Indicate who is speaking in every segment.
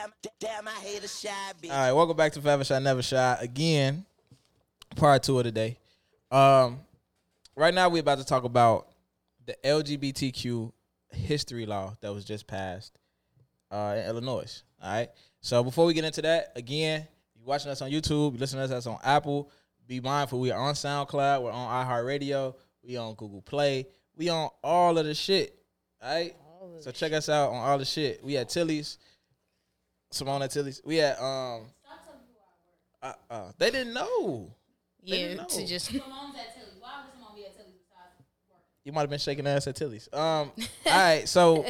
Speaker 1: Damn, damn, I hate a shy bitch.
Speaker 2: All right, welcome back to Forever Shy Never Shy again. Part two of the day. Um, right now we're about to talk about the LGBTQ history law that was just passed uh, in Illinois. All right. So before we get into that, again, you watching us on YouTube, you listening to us on Apple. Be mindful, we are on SoundCloud, we're on iHeartRadio, we on Google Play, we on all of the shit. All right. So check us out on all the shit. We at Tilly's. Simone at Tilly's. We at um. Uh, uh, they didn't know. They
Speaker 3: Yeah,
Speaker 2: didn't
Speaker 3: to just
Speaker 4: Simone's at Tilly's. Why would Simone be at Tilly's besides work?
Speaker 2: You might have been shaking ass at Tilly's. Um. all right. So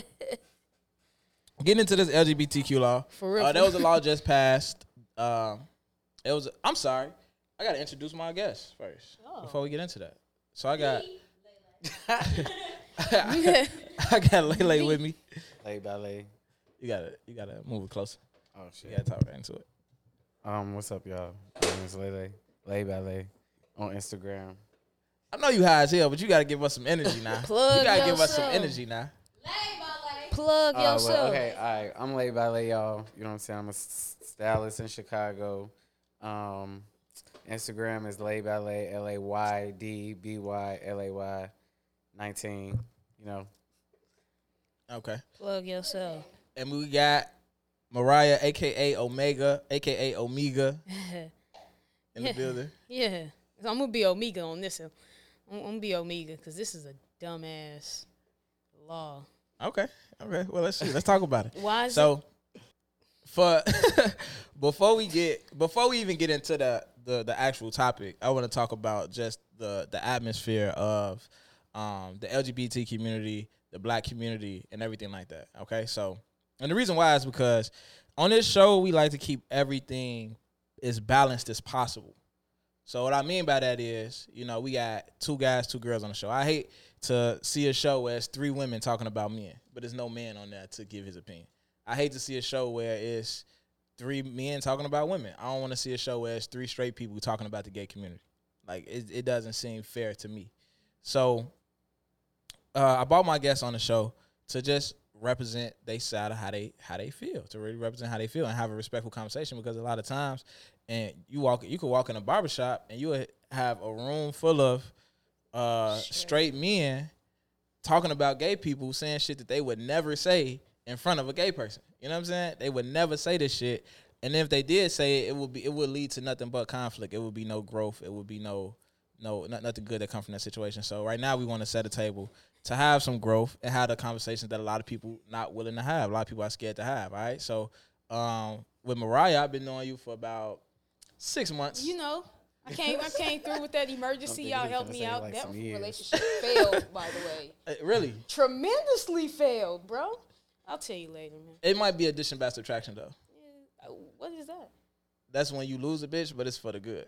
Speaker 2: getting into this LGBTQ law.
Speaker 3: For real,
Speaker 2: Uh,
Speaker 3: for
Speaker 2: there was a law just passed. Um. It was. I'm sorry. I got to introduce my guest first
Speaker 3: Oh.
Speaker 2: before we get into that. So I got. I got Lele with me.
Speaker 5: Lay ballet.
Speaker 2: You gotta. You gotta move it closer.
Speaker 5: Oh shit.
Speaker 2: gotta talk right into it.
Speaker 5: Um, what's up, y'all? My name is Lele. Lay ballet on Instagram.
Speaker 2: I know you high as hell, but you gotta give us some energy now.
Speaker 3: Plug
Speaker 2: you gotta give us some
Speaker 3: yourself.
Speaker 2: energy now.
Speaker 4: Lay ballet.
Speaker 3: plug
Speaker 5: Uh, well,
Speaker 3: yourself.
Speaker 5: okay, all right. I'm Lay ballet, y'all. You know what I'm saying? I'm a s- stylist in Chicago. Um, Instagram is Lay ballet. L A Y D B Y L A Y, nineteen. You know.
Speaker 2: Okay.
Speaker 3: Plug yourself.
Speaker 2: And we got Mariah, aka Omega, aka Omega, in the building.
Speaker 3: yeah, so I'm gonna be Omega on this one. I'm, I'm gonna be Omega because this is a dumbass law.
Speaker 2: Okay. Okay. Well, let's see. Let's talk about it.
Speaker 3: Why is
Speaker 2: So, for before we get before we even get into the the, the actual topic, I want to talk about just the the atmosphere of um, the LGBT community, the Black community, and everything like that. Okay, so and the reason why is because on this show we like to keep everything as balanced as possible. So what I mean by that is, you know, we got two guys, two girls on the show. I hate to see a show where it's three women talking about men, but there's no man on there to give his opinion. I hate to see a show where it's three men talking about women. I don't want to see a show where it's three straight people talking about the gay community. Like it, it doesn't seem fair to me. So uh, I brought my guests on the show to just represent they side of how they how they feel, to really represent how they feel and have a respectful conversation because a lot of times and you walk you could walk in a barbershop and you would have a room full of uh straight men talking about gay people saying shit that they would never say in front of a gay person. You know what I'm saying? They would never say this shit. And if they did say it, it would be it would lead to nothing but conflict. It would be no growth. It would be no no not, nothing good that come from that situation. So right now we want to set a table to have some growth and have the conversations that a lot of people not willing to have. A lot of people are scared to have. All right. So um with Mariah, I've been knowing you for about six months.
Speaker 3: You know, I came I came through with that emergency. Y'all helped me out.
Speaker 5: like,
Speaker 3: that
Speaker 5: some years.
Speaker 3: relationship failed, by the way.
Speaker 2: Uh, really,
Speaker 3: Tremendously failed, bro. I'll tell you later, man.
Speaker 2: it might be addition by subtraction though.
Speaker 3: Yeah, uh, What is that?
Speaker 2: That's when you lose a bitch, but it's for the good.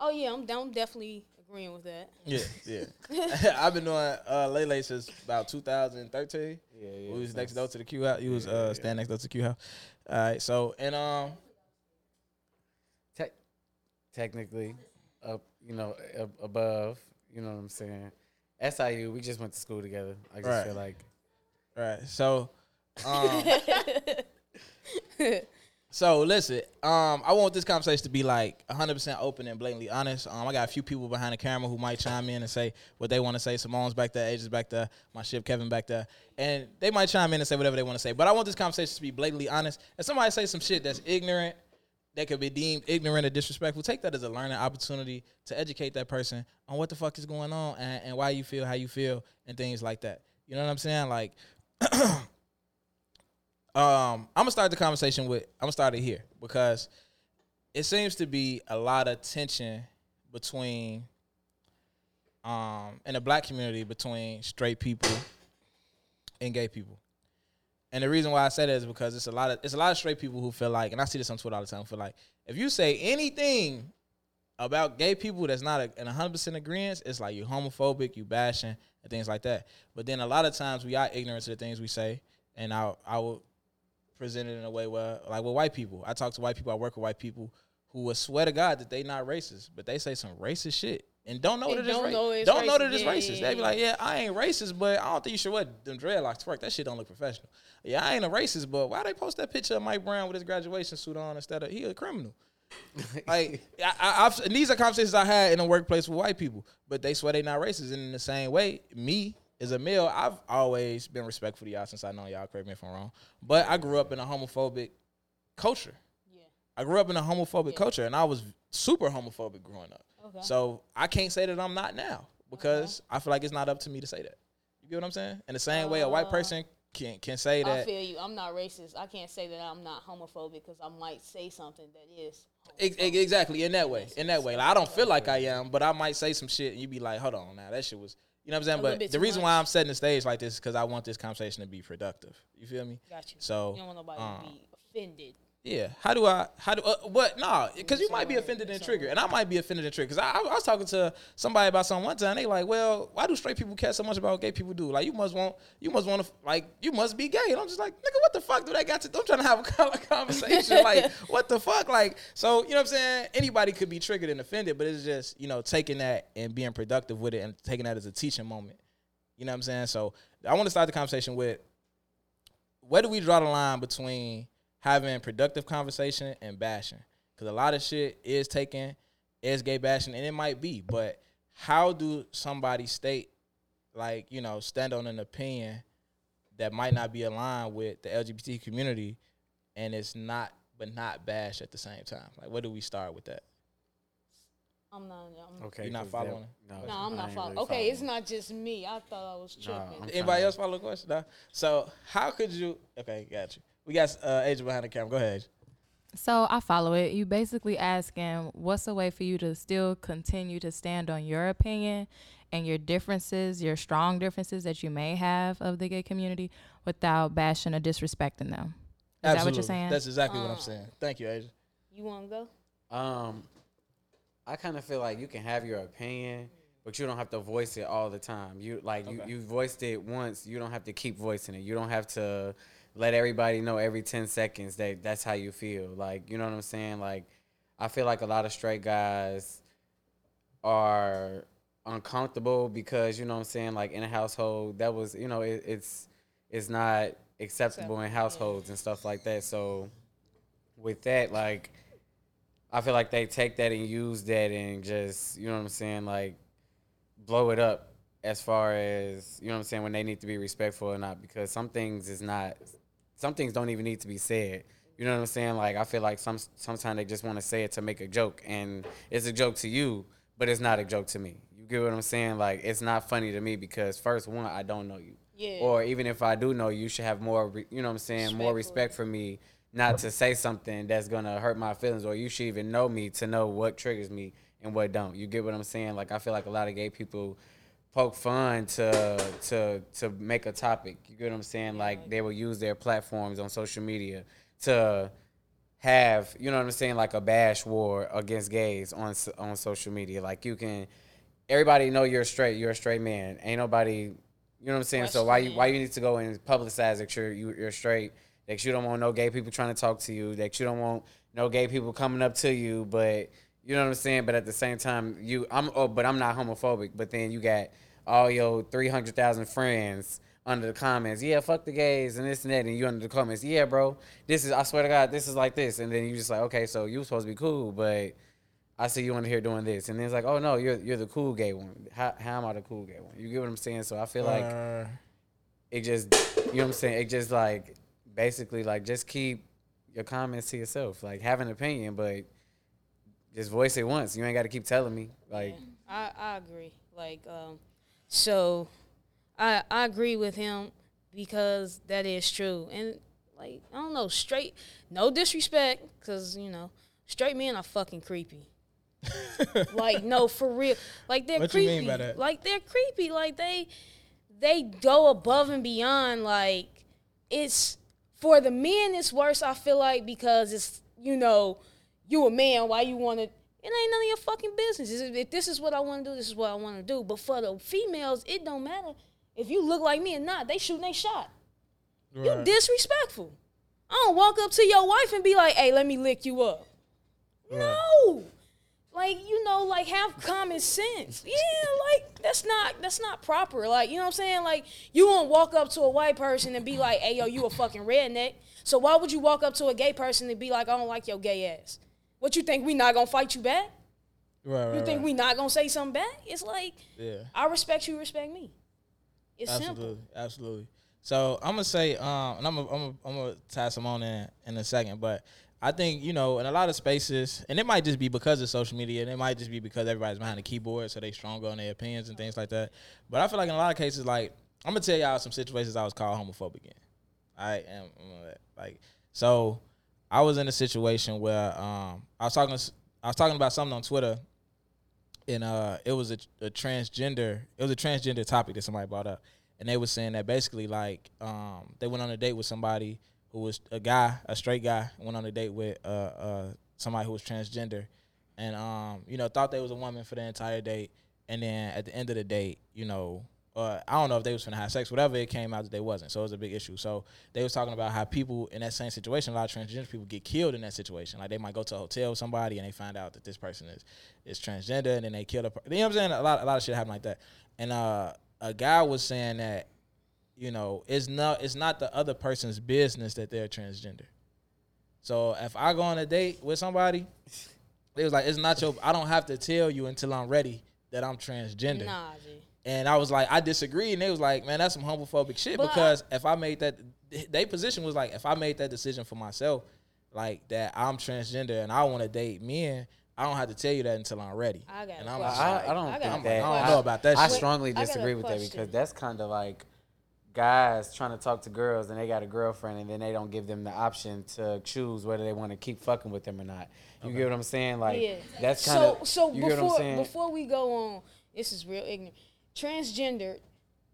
Speaker 3: Oh yeah, I'm, I'm definitely agreeing with that.
Speaker 2: Yeah, yeah. I've been doing uh Lele since about 2013.
Speaker 5: Yeah, yeah.
Speaker 2: we was next
Speaker 5: since-
Speaker 2: door to the Q house. You was
Speaker 5: Yeah,
Speaker 2: uh
Speaker 5: yeah.
Speaker 2: standing next door to the Q house. All right, so and um
Speaker 5: Te- technically, up, you know, up above. You know what I'm saying? SIU. We just went to school together. I just
Speaker 2: Right.
Speaker 5: feel like
Speaker 2: Right. so um so listen, um I want this conversation to be like 100% open and blatantly honest. Um I got a few people behind the camera who might chime in and say what they want to say. Simone's back there, Asia's back there, my ship Kevin back there, and they might chime in and say whatever they want to say. But I want this conversation to be blatantly honest. If somebody say some shit that's ignorant that could be deemed ignorant or disrespectful, take that as a learning opportunity to educate that person on what the fuck is going on and, and why you feel how you feel and things like that. You know what I'm saying? Like, um, I'm gonna start the conversation with I'm gonna start it here because it seems to be a lot of tension between um in the black community between straight people and gay people. And the reason why I say that is because it's a lot of it's a lot of straight people who feel like, and I see this on Twitter all the time, feel like if you say anything about gay people that's not a, in 100% agreement, it's like you're homophobic, you bashing, and things like that. But then a lot of times we are ignorant to the things we say, and I I will present it in a way where, like with white people, I talk to white people, I work with white people who will swear to God that they not racist, but they say some racist shit and don't know
Speaker 3: And
Speaker 2: that it's
Speaker 3: don't
Speaker 2: ra-
Speaker 3: know it's
Speaker 2: don't know that it's
Speaker 3: Yeah,
Speaker 2: racist.
Speaker 3: yeah,
Speaker 2: They be like, yeah, I ain't racist, but I don't think you should wear them dreadlocks to work. That shit don't look professional. Yeah, I ain't a racist, but why they post that picture of Mike Brown with his graduation suit on instead of he a criminal? like I, I, I've, and these are conversations I had in the workplace with white people, but they swear they not racist. And in the same way, me as a male, I've always been respectful to y'all since I know y'all. Correct me if I'm wrong, but I grew up in a homophobic culture.
Speaker 3: Yeah.
Speaker 2: I grew up in a homophobic culture, and I was super homophobic growing up.
Speaker 3: Okay.
Speaker 2: So I can't say that I'm not now because I feel like it's not up to me to say that. You get what I'm saying? In the same way, a white
Speaker 3: Uh,
Speaker 2: person can can say that.
Speaker 3: I feel you. I'm not racist. I can't say that I'm not homophobic because I might say something that is.
Speaker 2: Ex- exactly in that way. In that way, like, I don't feel like I am, but I might say some shit, and you'd be like, "Hold on, now that shit was." You know what I'm saying? But the reason
Speaker 3: much.
Speaker 2: why I'm setting the stage like this is because I want this conversation to be productive. You feel me?
Speaker 3: Got you.
Speaker 2: So
Speaker 3: You don't want nobody
Speaker 2: um,
Speaker 3: to be offended.
Speaker 2: Yeah. How do I? How do? Uh, but nah, because you might be offended and triggered, and I might be offended and triggered. Because I, I was talking to somebody about something one time. They like, well, why do straight people care so much about what gay people do? Like, you must want, you must want to, like, you must be gay. And I'm just like, nigga, what the fuck do that got to? Do? I'm trying to have a conversation. like, what the fuck? Like, so you know what I'm saying? Anybody could be triggered and offended, but it's just you know taking that and being productive with it and taking that as a teaching moment. You know what I'm saying? So I want to start the conversation with where do we draw the line between having productive conversation and bashing? Because a lot of shit is taken as gay bashing, and it might be, but how do somebody state, like, you know, stand on an opinion that might not be aligned with the LGBT community and it's not, but not bash at the same time? Like, where do we start with that?
Speaker 3: I'm not. I'm,
Speaker 5: Okay,
Speaker 2: You're not following
Speaker 5: that-
Speaker 2: it?
Speaker 3: No, I'm not following.
Speaker 5: really
Speaker 3: okay, it's not just me. I thought I was
Speaker 5: Nah,
Speaker 3: tripping.
Speaker 5: I'm
Speaker 2: Anybody else follow the question? Nah? So, how could you? Okay, got you. We got uh, Asia behind the camera. Go ahead. Asia.
Speaker 6: So I follow it. You basically asking what's a way for you to still continue to stand on your opinion and your differences, your strong differences that you may have of the gay community without bashing or disrespecting them. Is that what you're saying?
Speaker 2: That's exactly what I'm
Speaker 3: Uh,
Speaker 2: saying. Thank you, Asia.
Speaker 3: You want to go?
Speaker 5: Um, I kind of feel like you can have your opinion, but you don't have to voice it all the time. You like
Speaker 2: Okay.
Speaker 5: you, you voiced it once. You don't have to keep voicing it. You don't have to let everybody know every ten seconds that that's how you feel. Like you know what I'm saying? Like I feel like a lot of straight guys are uncomfortable because you know what I'm saying. Like in a household, that was you know it, it's it's not acceptable in households and stuff like that. So with that, like I feel like they take that and use that and just, you know what I'm saying, like blow it up as far as, you know what I'm saying, when they need to be respectful or not because some things is not some things don't even need to be said. You know what I'm saying? Like I feel like some sometimes they just want to say it to make a joke and it's a joke to you, but it's not a joke to me. You get what I'm saying? Like it's not funny to me because first one, I don't know you.
Speaker 3: Yeah.
Speaker 5: Or even if I do know you, you should have more, you know what I'm saying, more
Speaker 3: Respect
Speaker 5: respect for me not to say something that's gonna hurt my feelings, or you should even know me to know what triggers me and what don't. You get what I'm saying? Like I feel like a lot of gay people poke fun to to to make a topic. You get what I'm saying? Like they will use their platforms on social media to have you know what I'm saying, like a bash war against gays on on social media. Like you can, everybody know you're straight. You're a straight man. Ain't nobody, you know what I'm saying. So why you why you need to go and publicize that you're you, you're straight? That you don't want no gay people trying to talk to you. That you don't want no gay people coming up to you. But you know what I'm saying. But at the same time, you I'm oh, but I'm not homophobic. But then you got all your three hundred thousand friends under the comments, yeah, fuck the gays and this and that, and you under the comments, yeah, bro, this is I swear to God, this is like this, and then you just like, okay, so you supposed to be cool, but I see you on here doing this, and then it's like, oh no, you're you're the cool gay one. How how am I the cool gay one? You get what I'm saying? So I feel like
Speaker 2: Uh,
Speaker 5: it just, you know what I'm saying? It just like basically like just keep your comments to yourself, like have an opinion, but just voice it once. You ain't got to keep telling me, like.
Speaker 3: I, I agree. Like, um, so I I agree with him because that is true. And like, I don't know, straight, no disrespect, because you know, straight men are fucking creepy. like, no, for real. Like they're
Speaker 2: What you
Speaker 3: creepy.
Speaker 2: mean by that?
Speaker 3: Like they're creepy. Like they they go above and beyond. Like it's for the men. It's worse. I feel like because it's you know you a man. Why you want to? It ain't none of your fucking business. If this is what I want to do, this is what I want to do. But for the females, it don't matter if you look like me or not. They shooting they shot. You disrespectful. I don't walk up to your wife and be like, "Hey, let me lick you up." No, like you know, like have common sense. Yeah, like that's not that's not proper. Like you know what I'm saying? Like you won't walk up to a white person and be like, "Hey, yo, you a fucking redneck." So why would you walk up to a gay person and be like, "I don't like your gay ass"? What you think we not gonna fight you back?
Speaker 2: Right, right,
Speaker 3: You think
Speaker 2: right.
Speaker 3: we not gonna say something back? It's like
Speaker 2: Yeah.
Speaker 3: I respect you, respect me. It's
Speaker 2: absolutely,
Speaker 3: simple.
Speaker 2: absolutely. So I'm gonna say, um, and I'm gonna, I'm gonna, I'm gonna tie some on in in a second, but I think you know, in a lot of spaces, and it might just be because of social media, and it might just be because everybody's behind the keyboard, so they stronger on their opinions and things like that. But I feel like in a lot of cases, like I'm gonna tell y'all some situations I was called homophobic in. I am like so. I was in a situation where um, I was talking, I was talking about something on Twitter, and uh, it was a, a transgender. It was a transgender topic that somebody brought up, and they were saying that basically like um, they went on a date with somebody who was a guy, a straight guy, went on a date with uh, uh, somebody who was transgender, and um, you know thought they was a woman for the entire date, and then at the end of the date, you know. Uh, I don't know if they was gonna have sex, whatever it came out that they wasn't. So it was a big issue. So they was talking about how people in that same situation, a lot of transgender people get killed in that situation. Like they might go to a hotel with somebody and they find out that this person is is transgender, and then they kill a. You know what I'm saying? A lot, a lot of shit happen like that. And uh, a guy was saying that, you know, it's not it's not the other person's business that they're transgender. So if I go on a date with somebody, they was like, it's not your. I don't have to tell you until I'm ready that I'm transgender.
Speaker 3: Nah.
Speaker 2: And I was like, I disagree. And they was like, man, that's some homophobic shit.
Speaker 3: But I-
Speaker 2: because if I made that, their position was like, if I made that decision for myself, like that I'm transgender and I want to date men, I don't have to tell you that until I'm ready.
Speaker 3: I got a
Speaker 2: and I'm like,
Speaker 5: I, I don't
Speaker 3: I
Speaker 5: think
Speaker 3: a
Speaker 5: that.
Speaker 2: I don't know about that
Speaker 5: I
Speaker 2: shit.
Speaker 5: strongly
Speaker 3: I got a
Speaker 5: disagree with that because that's kind of like guys trying to talk to girls and they got a girlfriend and then they don't give them the option to choose whether they want to keep fucking with them or not. You get what I'm saying? Like
Speaker 3: Yeah.
Speaker 5: that's kind
Speaker 3: so
Speaker 5: of
Speaker 3: so
Speaker 5: you get what I'm
Speaker 3: before
Speaker 5: saying?
Speaker 3: before we go on, this is real ignorant. Transgender,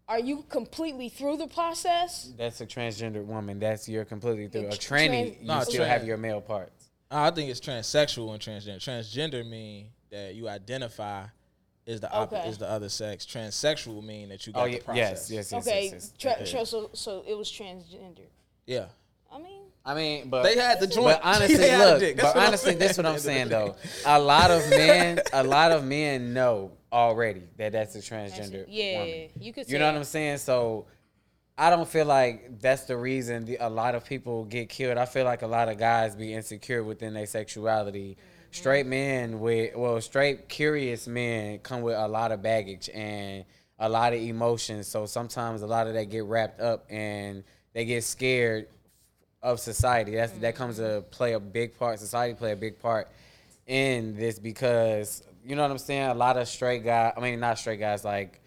Speaker 3: are you completely through the process?
Speaker 5: that's a transgender woman. That's you're completely through. A
Speaker 3: It's
Speaker 5: tranny,
Speaker 3: trans-
Speaker 5: you
Speaker 2: No,
Speaker 5: still
Speaker 2: trans-
Speaker 5: have your male parts.
Speaker 2: I think it's transsexual and transgender. Transgender mean that you identify is the oppo-
Speaker 3: Okay.
Speaker 2: is the other sex. Transsexual mean that you oh, got
Speaker 5: Oh
Speaker 2: the process.
Speaker 5: yes, yes, yes,
Speaker 3: okay,
Speaker 5: yes, yes.
Speaker 3: tra- tra- so so it was transgender.
Speaker 2: Yeah.
Speaker 3: I mean,
Speaker 5: but
Speaker 2: They had the joint.
Speaker 5: But honestly,
Speaker 2: They had a
Speaker 5: look. But honestly, this is what I'm
Speaker 2: saying.
Speaker 5: saying though. A lot of men, a lot of men know already that that's a transgender
Speaker 3: yeah,
Speaker 5: woman.
Speaker 3: you could.
Speaker 5: You know what. I'm saying? So I don't feel like that's the reason the, a lot of people get killed. I feel like a lot of guys be insecure within their sexuality. Mm-hmm. Straight men with well, straight curious men come with a lot of baggage and a lot of emotions. So sometimes a lot of that get wrapped up and they get scared of society. That's that mm-hmm. comes to play a big part. Society play a big part in this because you know what I'm saying. A lot of straight guys. I mean, not straight guys. Like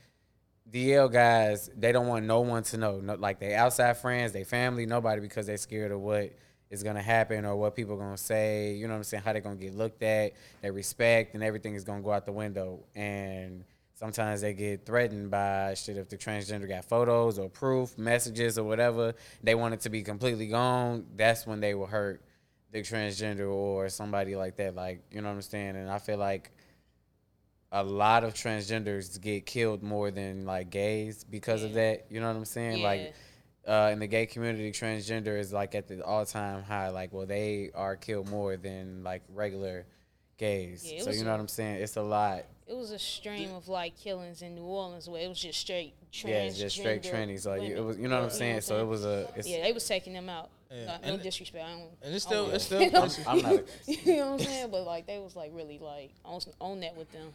Speaker 5: DL guys, they don't want no one to know. No, like they outside friends, they family, nobody because they're scared of what is gonna happen or what people gonna say. You know what I'm saying? How they gonna get looked at, their respect, and everything is gonna go out the window. And sometimes they get threatened by shit if the transgender got photos or proof, messages or whatever. They want it to be completely gone. That's when they will hurt the transgender or somebody like that. Like you know what I'm saying? And I feel like a lot of transgenders get killed more than like gays because of that. You know what I'm saying? Like uh, in the gay community, transgender is like at the all time high. Like, well, they are killed more than like regular gays.
Speaker 3: Yeah,
Speaker 5: so you know what I'm saying? It's a lot.
Speaker 3: It was a stream of like killings in New Orleans where it was just straight transgender.
Speaker 5: Yeah, just straight trannies. Like it was, you know what I'm saying? So it was a. It's,
Speaker 3: Yeah, they was taking them out.
Speaker 2: Yeah,
Speaker 3: Not, no
Speaker 2: and-
Speaker 3: disrespect. I don't,
Speaker 2: And it's still it's still
Speaker 5: I'm, I'm not. A,
Speaker 3: you know what I'm saying? But like they was like really like on, on that with them.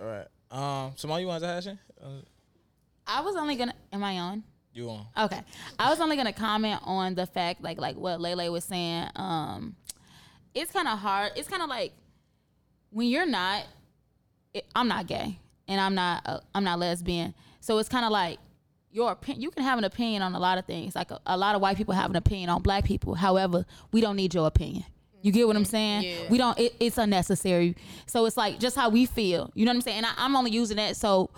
Speaker 2: all right. Um, Simone, you want to ask? Uh,
Speaker 7: I was only gonna. Am I on?
Speaker 2: you on?
Speaker 7: Okay. I was only gonna comment on the fact, like, like what Lele was saying. Um, it's kind of hard. It's kind of like when you're not. It, I'm not gay, and I'm not. Uh, I'm not lesbian. So it's kind of like your opinion. You can have an opinion on a lot of things. Like a, a lot of white people have an opinion on black people. However, we don't need your opinion. You get what I'm saying?
Speaker 3: Yeah.
Speaker 7: We don't. It, it's unnecessary. So it's like just how we feel. You know what I'm saying? And I, I'm only using that so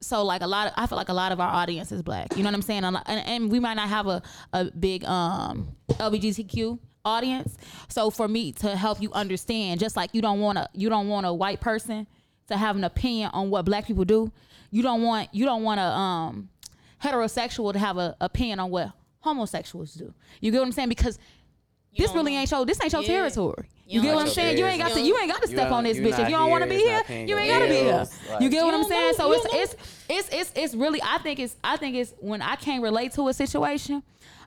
Speaker 7: so like a lot of I feel like a lot of our audience is black. You know what I'm saying? And, and we might not have a, a big um LGBTQ audience. So for me to help you understand, just like you don't want to you don't want a white person to have an opinion on what black people do. You don't want you don't want a um heterosexual to have a opinion on what homosexuals do. You get what I'm saying? Because this really
Speaker 3: know.
Speaker 7: ain't your this ain't your
Speaker 3: Yeah.
Speaker 7: territory. You,
Speaker 3: You
Speaker 7: get what I'm saying? You ain't got to.
Speaker 5: business.
Speaker 7: You ain't got to step on this bitch. If you don't want to be here, you ain't gotta be here.
Speaker 5: like-
Speaker 7: You get what I'm
Speaker 3: don't
Speaker 7: saying?
Speaker 3: know-
Speaker 7: So
Speaker 3: you
Speaker 7: it's it's it's it's it's really. I think it's I think it's when I can't relate to a situation.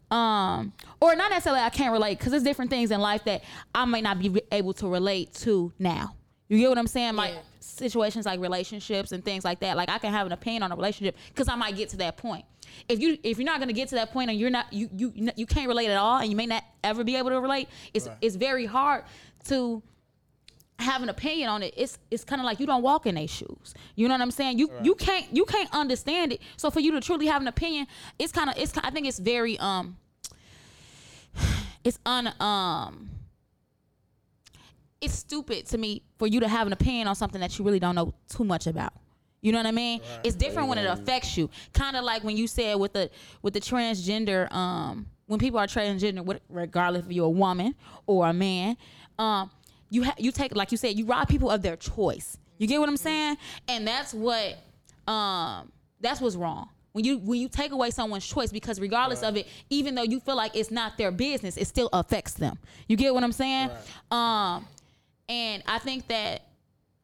Speaker 7: Um, or not necessarily I can't relate because there's different things in life that I may not be able to relate to now. You get what I'm saying? Like
Speaker 3: Yeah.
Speaker 7: Situations like relationships and things like that. Like I can have an opinion on a relationship because I might get to that point. If you if you're not gonna get to that point and you're not you you you can't relate at all and you may not ever be able to relate, it's it's very hard to have an opinion on it. It's it's kind of like you don't walk in their shoes. You know what I'm saying? You you can't you can't understand it. So for you to truly have an opinion, it's kind of it's I think it's very um it's un um it's stupid to me for you to have an opinion on something that you really don't know too much about. You know what I mean? It's different when it affects you. Kind of like when you said with the with the transgender um when people are transgender regardless if you're a woman or a man, um you ha- you take like you said you rob people of their choice. You get what I'm saying? And that's what um that's what's wrong. When you when you take away someone's choice because regardless of it, even though you feel like it's not their business, it still affects them. You get what I'm saying? Um and I think that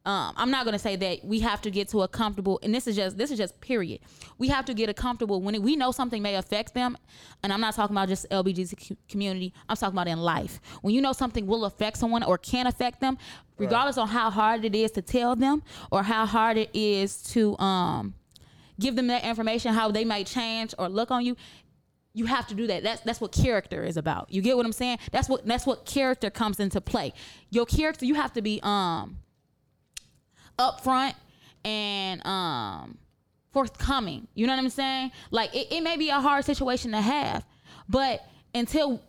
Speaker 7: um, I'm not gonna say that we have to get to a comfortable, and this is just this is just period. We have to get a comfortable when we know something may affect them, and I'm not talking about just LBGT community. I'm talking about in life. When you know something will affect someone or can affect them, regardless on how hard it is to tell them or how hard it is to um, give them that information, how they might change or look on you you have to do that. That's that's what character is about. You get what I'm saying? That's what that's what character comes into play. Your character, you have to be um upfront and um forthcoming. You know what I'm saying? Like it, it may be a hard situation to have, but until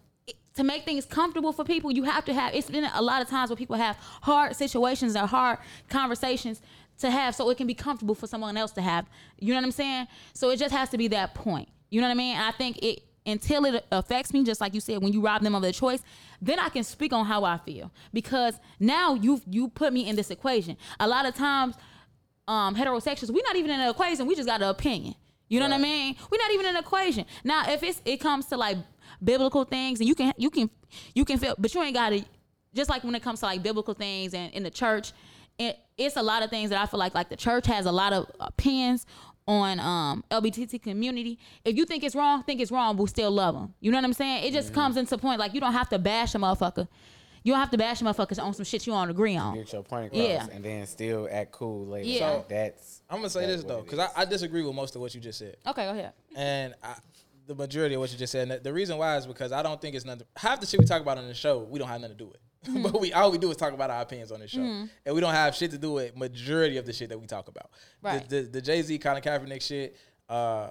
Speaker 7: to make things comfortable for people, you have to have. It's been a lot of times where people have hard situations or hard conversations to have, so it can be comfortable for someone else to have. You know what I'm saying? So it just has to be that point. You know what I mean? And I think it until it affects me, just like you said, when you rob them of their choice, then I can speak on how I feel because now you you put me in this equation. A lot of times, um, heterosexuals, we're not even in an equation. We just got an opinion. You know what I mean? We're not even in an equation. Now, if it's it comes to like biblical things, and you can you can you can feel, but you ain't got to. Just like when it comes to like biblical things and in the church, it, it's a lot of things that I feel like like the church has a lot of opinions on um LBTT community. If you think it's wrong, think it's wrong, but still love them. You know what I'm saying? It just comes into point like you don't have to bash a motherfucker. You don't have to bash a motherfucker on some shit you don't agree on.
Speaker 5: Get your point across,
Speaker 7: Yeah.
Speaker 5: and then still act cool later.
Speaker 7: Yeah.
Speaker 5: So that's.
Speaker 2: I'm gonna say this though, because. I, I disagree with most of what you just said,
Speaker 7: Okay, go ahead.
Speaker 2: and I, the majority of what you just said. And the reason why is because I don't think it's nothing. Half the shit we talk about on the show, we don't have nothing to do with.
Speaker 7: Mm-hmm.
Speaker 2: but we all we do is talk about our opinions on the show, and we don't have shit to do with majority of the shit that we talk about.
Speaker 7: Right.
Speaker 2: The the, the Jay Z Colin Kaepernick shit. Uh,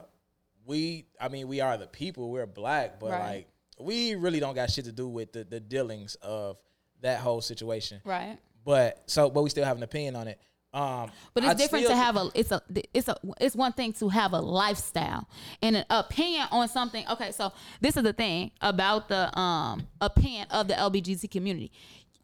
Speaker 2: we I mean we are the people. We're black, but
Speaker 7: Right.
Speaker 2: like we really don't got shit to do with the the dealings of that whole situation.
Speaker 7: Right.
Speaker 2: But so but we still have an opinion on it. Um,
Speaker 7: But it's
Speaker 2: I
Speaker 7: different
Speaker 2: still-
Speaker 7: to have a it's a it's a it's one thing to have a lifestyle and an opinion on something. Okay, so this is the thing about the um opinion of the LBGT community.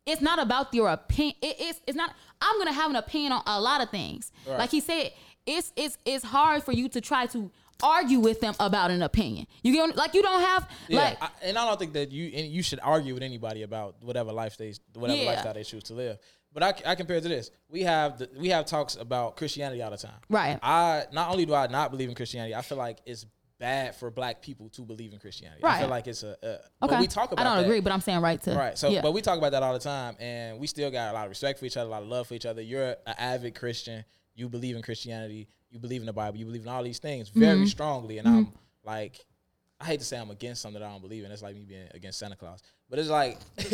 Speaker 7: It's not about your opinion. It, it's it's not. I'm gonna have an opinion on a lot of things. Like he said, it's it's it's hard for you to try to argue with them about an opinion. You get like you don't have
Speaker 2: Yeah,
Speaker 7: like
Speaker 2: I, and I don't think that you and you should argue with anybody about whatever life they whatever
Speaker 7: Yeah.
Speaker 2: lifestyle they choose to live. But I, I compare it to this. We have the, we have talks about Christianity all the time.
Speaker 7: Right.
Speaker 2: I not only do I not believe in Christianity, I feel like it's bad for black people to believe in Christianity.
Speaker 7: Right.
Speaker 2: I feel like it's a, a but
Speaker 7: okay.
Speaker 2: we talk about
Speaker 7: I don't
Speaker 2: that.
Speaker 7: agree, but I'm saying right to
Speaker 2: Right. So,
Speaker 7: yeah.
Speaker 2: but we talk about that all the time, and we still got a lot of respect for each other, a lot of love for each other. You're an avid Christian. You believe in Christianity. You believe in the Bible. You believe in all these things very
Speaker 7: Mm-hmm.
Speaker 2: strongly. And I'm like, I hate to say I'm against something that I don't believe in. It's like me being against Santa Claus. But it's like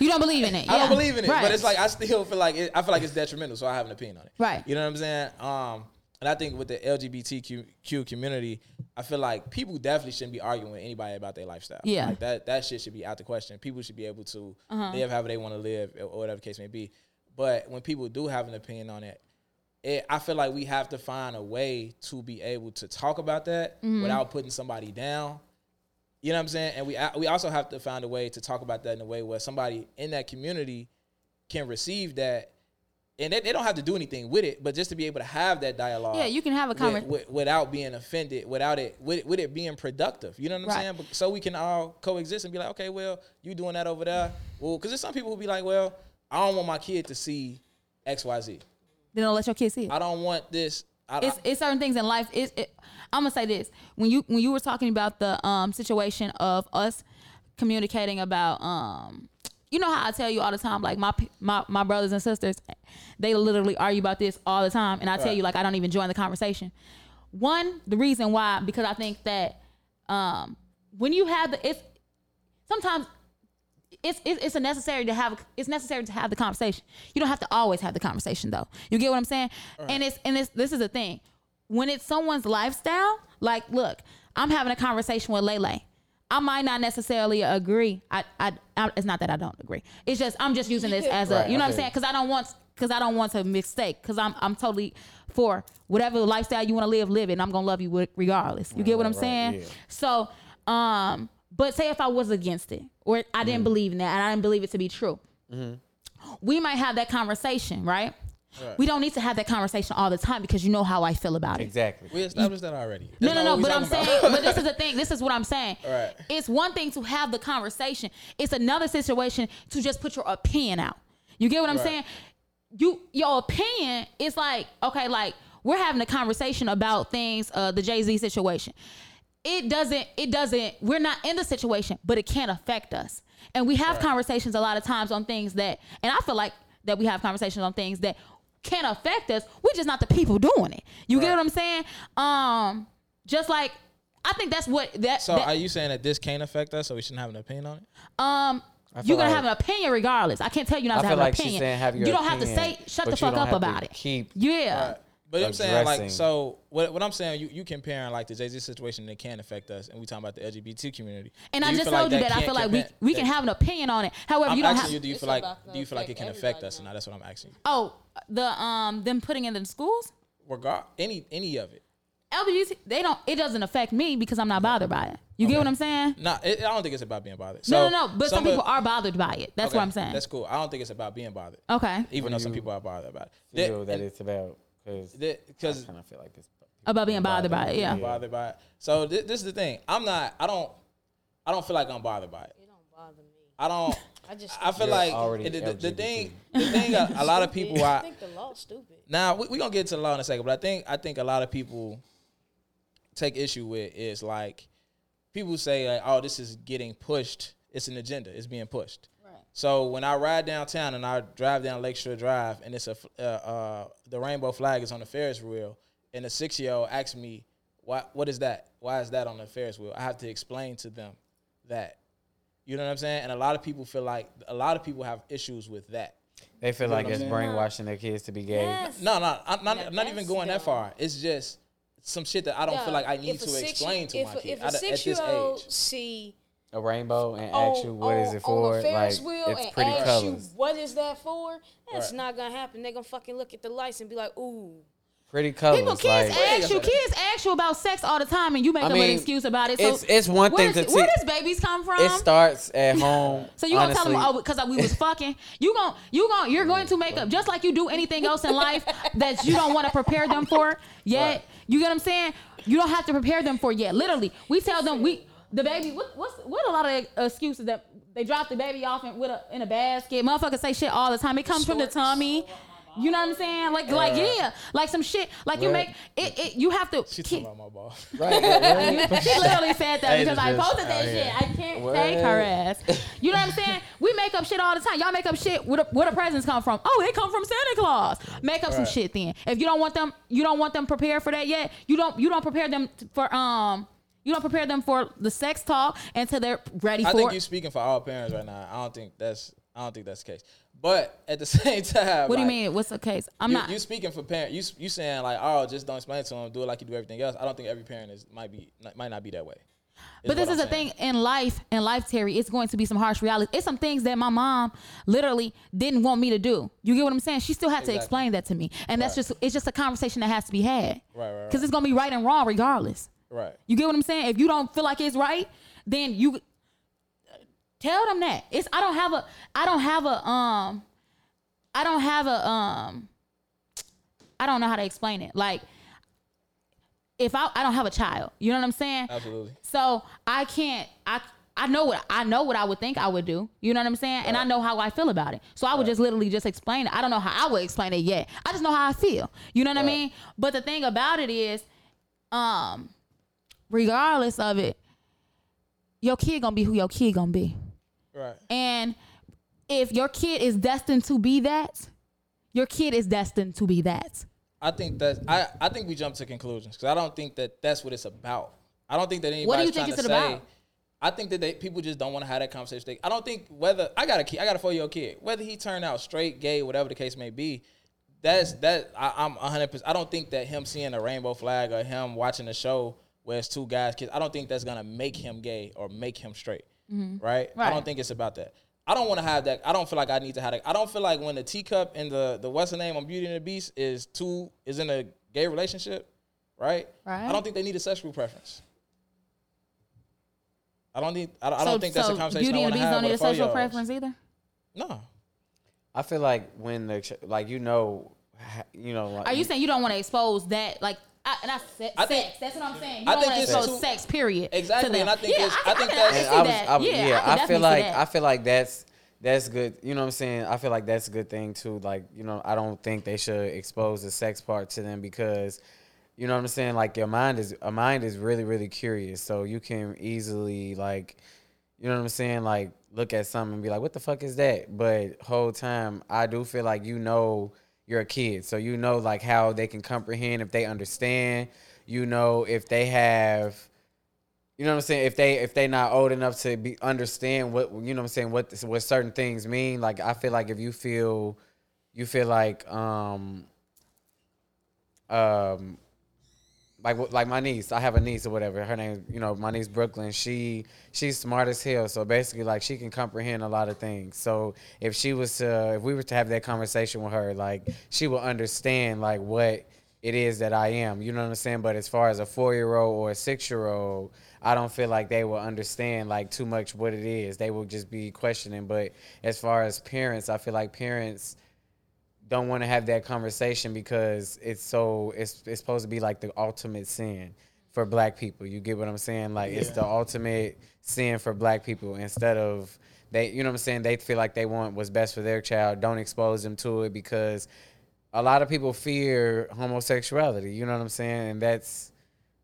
Speaker 7: you don't believe in it.
Speaker 2: I
Speaker 7: yeah.
Speaker 2: don't believe in it,
Speaker 7: Right.
Speaker 2: but it's like I still feel like it, I feel like it's detrimental, so I have an opinion on it.
Speaker 7: Right.
Speaker 2: You know what I'm saying? Um, and I think with the LGBTQ community, I feel like people definitely shouldn't be arguing with anybody about their lifestyle.
Speaker 7: Yeah.
Speaker 2: like that that shit should be out the question. People should be able to live however they want to live, or whatever the case may be. But when people do have an opinion on it, it, I feel like we have to find a way to be able to talk about that without putting somebody down. You know what I'm saying? And we we also have to find a way to talk about that in a way where somebody in that community can receive that and they, they don't have to do anything with it, but just to be able to have that dialogue.
Speaker 7: Yeah, you can have a
Speaker 2: with- with- without being offended, without it, with, with it being productive. You know what I'm
Speaker 7: Right.
Speaker 2: saying? But- So we can all coexist and be like, okay, well, you doing that over there. Well, because there's some people who be like, well, I don't want my kid to see X, Y, Z.
Speaker 7: Then don't let your kids see it.
Speaker 2: I don't want this. I,
Speaker 7: it's, it's certain things in life. It's, it, I'm gonna say this when you when you were talking about the um situation of us communicating about um you know how I tell you all the time like my my my brothers and sisters they literally argue about this all the time and I tell
Speaker 2: Right.
Speaker 7: you like I don't even join the conversation. One the reason why because I think that um when you have the it's sometimes it's, it's necessary to have it's necessary to have the conversation. You don't have to always have the conversation though. You get what I'm saying? And it's and it's this is the thing. When it's someone's lifestyle, like look, I'm having a conversation with Lele. I might not necessarily agree. I, I, I it's not that I don't agree. It's just I'm just using this as a you know what I'm saying? Because I don't want because I don't want to mistake. Because I'm I'm totally for whatever lifestyle you want to live, live it. And I'm gonna love you regardless. You get what I'm saying?
Speaker 5: yeah.
Speaker 7: So, um, but say if I was against it or I didn't believe in that and I didn't believe it to be true, we might have that conversation, right? We don't need to have that conversation all the time because you know how I feel about it.
Speaker 5: Exactly.
Speaker 2: we established that already.
Speaker 7: No,
Speaker 2: That's
Speaker 7: no,
Speaker 2: not
Speaker 7: no. But I'm
Speaker 2: talking
Speaker 7: saying, but this is the thing. This is what I'm saying.
Speaker 2: Right.
Speaker 7: It's one thing to have the conversation. It's another situation to just put your opinion out. You get what I'm
Speaker 2: Right.
Speaker 7: saying? You your opinion is like okay, like we're having a conversation about things, uh, the Jay Z situation. It doesn't. It doesn't. We're not in the situation, but it can affect us. And we have conversations a lot of times on things that, and I feel like that we have conversations on things that can affect us. We're just not the people doing it. You get what I'm saying? Um, just like I think that's what that.
Speaker 2: So
Speaker 7: that-
Speaker 2: are you saying that this can't affect us, so we shouldn't have an opinion on it?
Speaker 7: um, you're gonna
Speaker 5: like-
Speaker 7: have an opinion regardless. I can't tell you not
Speaker 5: I
Speaker 7: to have an
Speaker 5: like
Speaker 7: opinion.
Speaker 5: she's saying have your
Speaker 7: you don't have to say shut the fuck up about it.
Speaker 5: keep-
Speaker 7: yeah.
Speaker 2: Right. But I'm saying like so what what I'm saying you you comparing like the Jay Z situation that can affect us and we talking about the LGBT community.
Speaker 7: And
Speaker 2: Do
Speaker 7: I just
Speaker 2: feel like
Speaker 7: told you that I feel like we
Speaker 2: compare-
Speaker 7: we can have an opinion on it. However,
Speaker 2: I'm
Speaker 7: you don't
Speaker 2: asking
Speaker 7: have.
Speaker 2: you, do you feel like do you feel like it can affect us or
Speaker 3: now.
Speaker 2: not? That's what I'm asking you.
Speaker 7: Oh, the um them putting in the schools.
Speaker 2: Regard any any of it.
Speaker 7: LGBT, they don't. It doesn't affect me because I'm not bothered by it. You get what I'm saying?
Speaker 2: No, it, I don't think it's about being bothered.
Speaker 7: no,
Speaker 2: So,
Speaker 7: no, no. But some,
Speaker 2: of-
Speaker 7: people are bothered by it. That's
Speaker 2: okay,
Speaker 7: what I'm saying.
Speaker 2: That's cool. I don't think it's about being bothered,
Speaker 7: okay.
Speaker 2: even
Speaker 5: What
Speaker 2: though some people are bothered about it.
Speaker 5: feel that it's about because
Speaker 2: Because
Speaker 5: I kind of feel like it's
Speaker 7: About being bothered by it. Yeah.
Speaker 2: I'm bothered by it. So thi- this is the thing. I'm not. I don't. I don't feel like I'm bothered by it.
Speaker 3: It don't bother me.
Speaker 2: I don't.
Speaker 3: I just
Speaker 2: I feel like
Speaker 5: already
Speaker 2: the, the, the thing. The thing. A, a lot of people.
Speaker 3: I
Speaker 2: I,
Speaker 3: think the law's stupid.
Speaker 2: now we we gonna get to the law in a second, but I think I think a lot of people take issue with is like people say like, oh, this is getting pushed. It's an agenda. It's being pushed.
Speaker 3: Right.
Speaker 2: So when I ride downtown and I drive down Lakeshore Drive and it's a f- uh, uh, the rainbow flag is on the Ferris wheel and a six year old asks me, "Why? What is that? Why is that on the Ferris wheel?" I have to explain to them that. You know what I'm saying? And a lot of people feel like a lot of people have issues with that.
Speaker 5: they feel
Speaker 2: know
Speaker 5: like it's brainwashing their kids to be gay.
Speaker 3: Yes.
Speaker 2: No, no, I'm not, I'm not even going that far. It's just some shit that I don't feel like I need to
Speaker 3: six-
Speaker 2: explain to
Speaker 3: if
Speaker 2: my
Speaker 3: a-
Speaker 2: kid
Speaker 3: If a
Speaker 2: at, at
Speaker 3: six
Speaker 2: this
Speaker 3: year old
Speaker 2: age.
Speaker 3: see
Speaker 5: A rainbow and
Speaker 3: on,
Speaker 5: ask oh, you what is
Speaker 3: on-
Speaker 5: it for?
Speaker 3: on a
Speaker 5: like
Speaker 3: wheel
Speaker 5: it's
Speaker 3: and
Speaker 5: pretty
Speaker 3: ask
Speaker 5: colors.
Speaker 3: you what is that for, that's
Speaker 2: Right.
Speaker 3: not gonna happen. They're gonna fucking look at the lights and be like, ooh.
Speaker 5: Pretty colors.
Speaker 7: People, kids
Speaker 5: like,
Speaker 7: ask you, kids ask you about sex all the time, and you make
Speaker 5: I
Speaker 7: them an excuse about it. So
Speaker 5: it's- it's one
Speaker 7: where
Speaker 5: thing
Speaker 7: does-
Speaker 5: to
Speaker 7: Where does babies come from?
Speaker 5: it starts at home.
Speaker 7: So you gonna tell them,
Speaker 5: honestly.
Speaker 7: oh, because we was fucking. You gonna you gonna you're going to make up just like you do anything else in life that you don't want to prepare them for yet.
Speaker 2: Right.
Speaker 7: You get what I'm saying? You don't have to prepare them for yet. Literally, we tell them we the baby. What what's what a lot of excuses that they drop the baby off in, with a in a basket. Motherfuckers say shit all the time. It comes from the tummy. You know what I'm saying? Like like yeah, like some shit. Like you make it. it you have to.
Speaker 2: She's
Speaker 7: keep-
Speaker 2: talking about my ball.
Speaker 5: right, right, right.
Speaker 7: she literally said that because I posted that shit.
Speaker 5: yeah.
Speaker 7: I can't
Speaker 5: What?
Speaker 7: take her ass. You know what I'm saying? We make up shit all the time. Y'all make up shit. Where the, where the presents come from? Oh, they come from Santa Claus. Make up some shit then. If you don't want them, you don't want them prepared for that yet. You don't. You don't prepare them for um. You don't prepare them for the sex talk until they're ready
Speaker 2: I
Speaker 7: for.
Speaker 2: I
Speaker 7: think
Speaker 2: you're speaking for all parents right now. I don't think that's I don't think that's the case. But at the same time,
Speaker 7: what do you mean? What's the case? I'm
Speaker 2: you,
Speaker 7: not.
Speaker 2: You speaking for parent? You you saying like, oh, just don't explain it to them. Do it like you do everything else. I don't think every parent is might be might not be that way.
Speaker 7: But this is
Speaker 2: I'm
Speaker 7: the
Speaker 2: saying.
Speaker 7: thing in life, in life, Terry, it's going to be some harsh reality. It's some things that my mom literally didn't want me to do. You get what I'm saying? She still had to explain that to me. And that's just it's just a conversation that has to be had.
Speaker 2: Right, right, right.
Speaker 7: Because it's gonna be right and wrong regardless.
Speaker 2: Right.
Speaker 7: You get what I'm saying? If you don't feel like it's right, then you tell them that. It's I don't have a I don't have a um I don't have a um I don't know how to explain it. Like if I I don't have a child, you know what I'm saying?
Speaker 2: Absolutely.
Speaker 7: So I can't I I know what I know what I would think I would do. You know what I'm saying? And I know how I feel about it. So I would just literally just explain it. I don't know how I would explain it yet. I just know how I feel. You know what I mean? But the thing about it is, um, regardless of it, your kid gonna be who your kid gonna be.
Speaker 2: Right.
Speaker 7: And if your kid is destined to be that, your kid is destined to be that.
Speaker 2: I think that I, I think we jump to conclusions because I don't think that that's what it's about. I don't think that anybody's
Speaker 7: What do you
Speaker 2: trying
Speaker 7: think
Speaker 2: to
Speaker 7: it's
Speaker 2: say.
Speaker 7: about?
Speaker 2: I think that they, people just don't want to have that conversation. They- I don't think whether I got a kid, I got a four year old kid, whether he turned out straight, gay, whatever the case may be. That's that I, I'm 100. percent I don't think that him seeing a rainbow flag or him watching a show where it's two guys kids. I don't think that's gonna make him gay or make him straight. Right? I
Speaker 7: Mm-hmm. Right.
Speaker 2: don't think it's about that. I don't want to have that. I don't feel like I need to have that. I don't feel like when the teacup and the the what's the name on Beauty and the Beast is two is in a gay relationship, right?
Speaker 7: Right.
Speaker 2: I don't think they need a sexual preference. I don't need. I don't, I don't
Speaker 7: So-
Speaker 2: think that's
Speaker 7: so
Speaker 2: a conversation
Speaker 7: Beauty
Speaker 2: I
Speaker 7: and
Speaker 2: want
Speaker 7: the
Speaker 2: to
Speaker 7: Beast
Speaker 2: have
Speaker 7: don't need a
Speaker 2: with
Speaker 7: sexual
Speaker 2: four-year-olds.
Speaker 7: preference either.
Speaker 2: No,
Speaker 5: I feel like when the like you know, you know, like,
Speaker 7: Are you saying you don't want to expose that like? I, and I said
Speaker 2: I
Speaker 7: sex.
Speaker 2: think-
Speaker 7: that's what I'm saying. You
Speaker 2: I
Speaker 7: don't
Speaker 2: think
Speaker 7: want to
Speaker 2: it's
Speaker 7: expose
Speaker 2: too-
Speaker 7: sex. Period.
Speaker 2: Exactly, and I think
Speaker 7: yeah,
Speaker 2: it's-
Speaker 7: I,
Speaker 2: I think
Speaker 7: can,
Speaker 2: that-
Speaker 7: I can
Speaker 5: And I was,
Speaker 7: that.
Speaker 5: I was,
Speaker 7: yeah,
Speaker 5: yeah,
Speaker 7: I,
Speaker 5: I, feel like
Speaker 7: that.
Speaker 5: I feel like that's that's good. You know what I'm saying? I feel like that's a good thing too. Like you know, I don't think they should expose the sex part to them because you know what I'm saying. Like your mind is a mind is really really curious, so you can easily like you know what I'm saying. Like look at something and be like, what the fuck is that? But whole time, I do feel like you know you're a kid, so you know like how they can comprehend if they understand. You know if they have you know what I'm saying? If they if they not old enough to be understand what you know what I'm saying what what certain things mean, like I feel like if you feel you feel like um um like like my niece, I have a niece or whatever. Her name, you know, my niece Brooklyn. She she's smart as hell. So basically, like she can comprehend a lot of things. So if she was to, if we were to have that conversation with her, like she will understand like what it is that I am. You know what I'm saying? But as far as a four year old or a six year old, I don't feel like they will understand like too much what it is. They will just be questioning. But as far as parents, I feel like parents don't want to have that conversation because it's so it's it's supposed to be like the ultimate sin for black people. You get what I'm saying? Like it's the ultimate sin for black people instead of they you know what I'm saying? They feel like they want what's best for their child. Don't expose them to it because a lot of people fear homosexuality, you know what I'm saying? And that's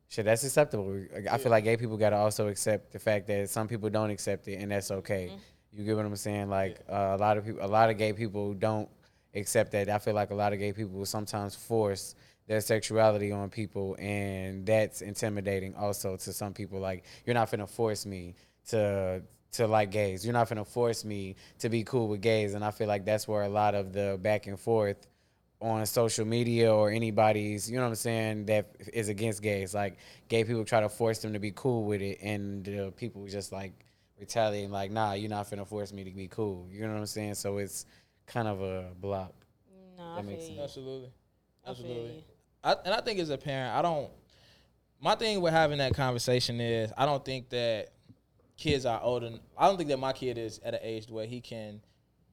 Speaker 5: shit, that's acceptable. I feel like gay people gotta also accept the fact that some people don't accept it and that's okay. You get what I'm saying? Like uh, a lot of people a lot of gay people don't accept that. I feel like a lot of gay people will sometimes force their sexuality on people, and that's intimidating also to some people. Like you're not gonna force me to to like gays. You're not gonna force me to be cool with gays, and I feel like that's where a lot of the back and forth on social media or anybody's, you know what I'm saying, that is against gays. Like gay people try to force them to be cool with it, and uh, people just like retaliating, like, nah, you're not gonna force me to be cool. You know what I'm saying? So it's kind of a block.
Speaker 3: No, I
Speaker 5: makes
Speaker 3: feel
Speaker 5: sense.
Speaker 2: absolutely, absolutely. I, and I think as a parent, I don't. My thing with having that conversation is I don't think that kids are old. En- I don't think that my kid is at an age where he can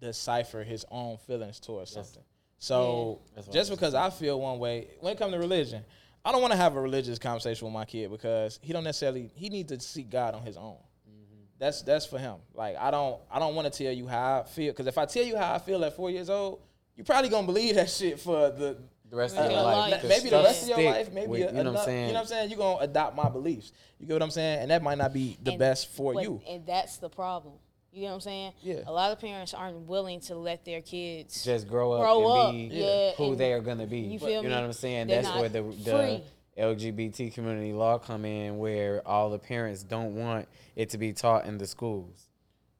Speaker 2: decipher his own feelings towards something. So
Speaker 5: That's what
Speaker 2: just
Speaker 5: I was
Speaker 2: because I feel one way when it comes to religion, I don't want to have a religious conversation with my kid because he don't necessarily he needs to seek God on his own. That's that's for him. Like I don't I don't want to tell you how I feel because if I tell you how I feel at four years old, you're probably gonna believe that shit for the
Speaker 5: The rest of your
Speaker 3: your
Speaker 5: life.
Speaker 3: life.
Speaker 5: 'cause
Speaker 2: maybe the rest of your life, maybe
Speaker 5: with-
Speaker 2: a,
Speaker 5: you know what I'm
Speaker 2: enough-
Speaker 5: saying.
Speaker 2: You know what I'm saying? You're gonna adopt my beliefs. You get what I'm saying? And that might not be the
Speaker 3: And-
Speaker 2: best for
Speaker 3: but-
Speaker 2: you.
Speaker 3: And that's the problem. You know what I'm saying?
Speaker 2: Yeah.
Speaker 3: A lot of parents aren't willing to let their kids
Speaker 5: just grow up
Speaker 3: grow up.
Speaker 5: and be
Speaker 3: Yeah,
Speaker 5: who
Speaker 3: and
Speaker 5: they are gonna be.
Speaker 3: you
Speaker 5: But
Speaker 3: feel
Speaker 5: you know what I'm saying?
Speaker 3: They're
Speaker 5: That's where the the
Speaker 3: free.
Speaker 5: LGBT community law come in, where all the parents don't want it to be taught in the schools.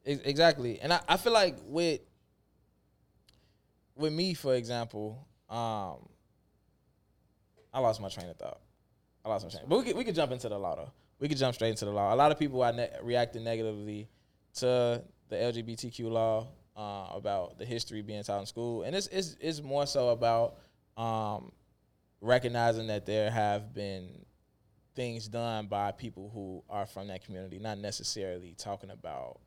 Speaker 2: Exactly. And I, I feel like with with me, for example, um, I lost my train of thought. I lost my train. But we could, we could jump into the law though. We could jump straight into the law. A lot of people are ne- reacting negatively to the LGBTQ law uh, about the history being taught in school, and it's it's, it's more so about um, recognizing that there have been things done by people who are from that community, not necessarily talking about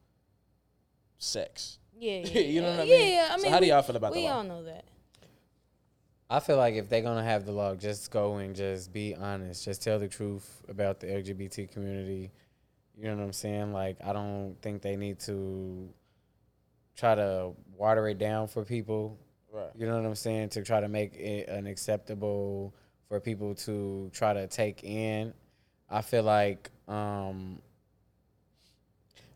Speaker 2: sex.
Speaker 3: Yeah, yeah,
Speaker 2: You know what I mean?
Speaker 3: Yeah, I
Speaker 2: So
Speaker 3: mean,
Speaker 2: how do y'all feel about the
Speaker 3: we
Speaker 2: law?
Speaker 3: all know that.
Speaker 5: I feel like if they're gonna have the law, just go and just be honest. Just tell the truth about the LGBT community. You know what I'm saying? Like I don't think they need to try to water it down for people.
Speaker 2: Right.
Speaker 5: You know what I'm saying? To try to make it an acceptable for people to try to take in. I feel like um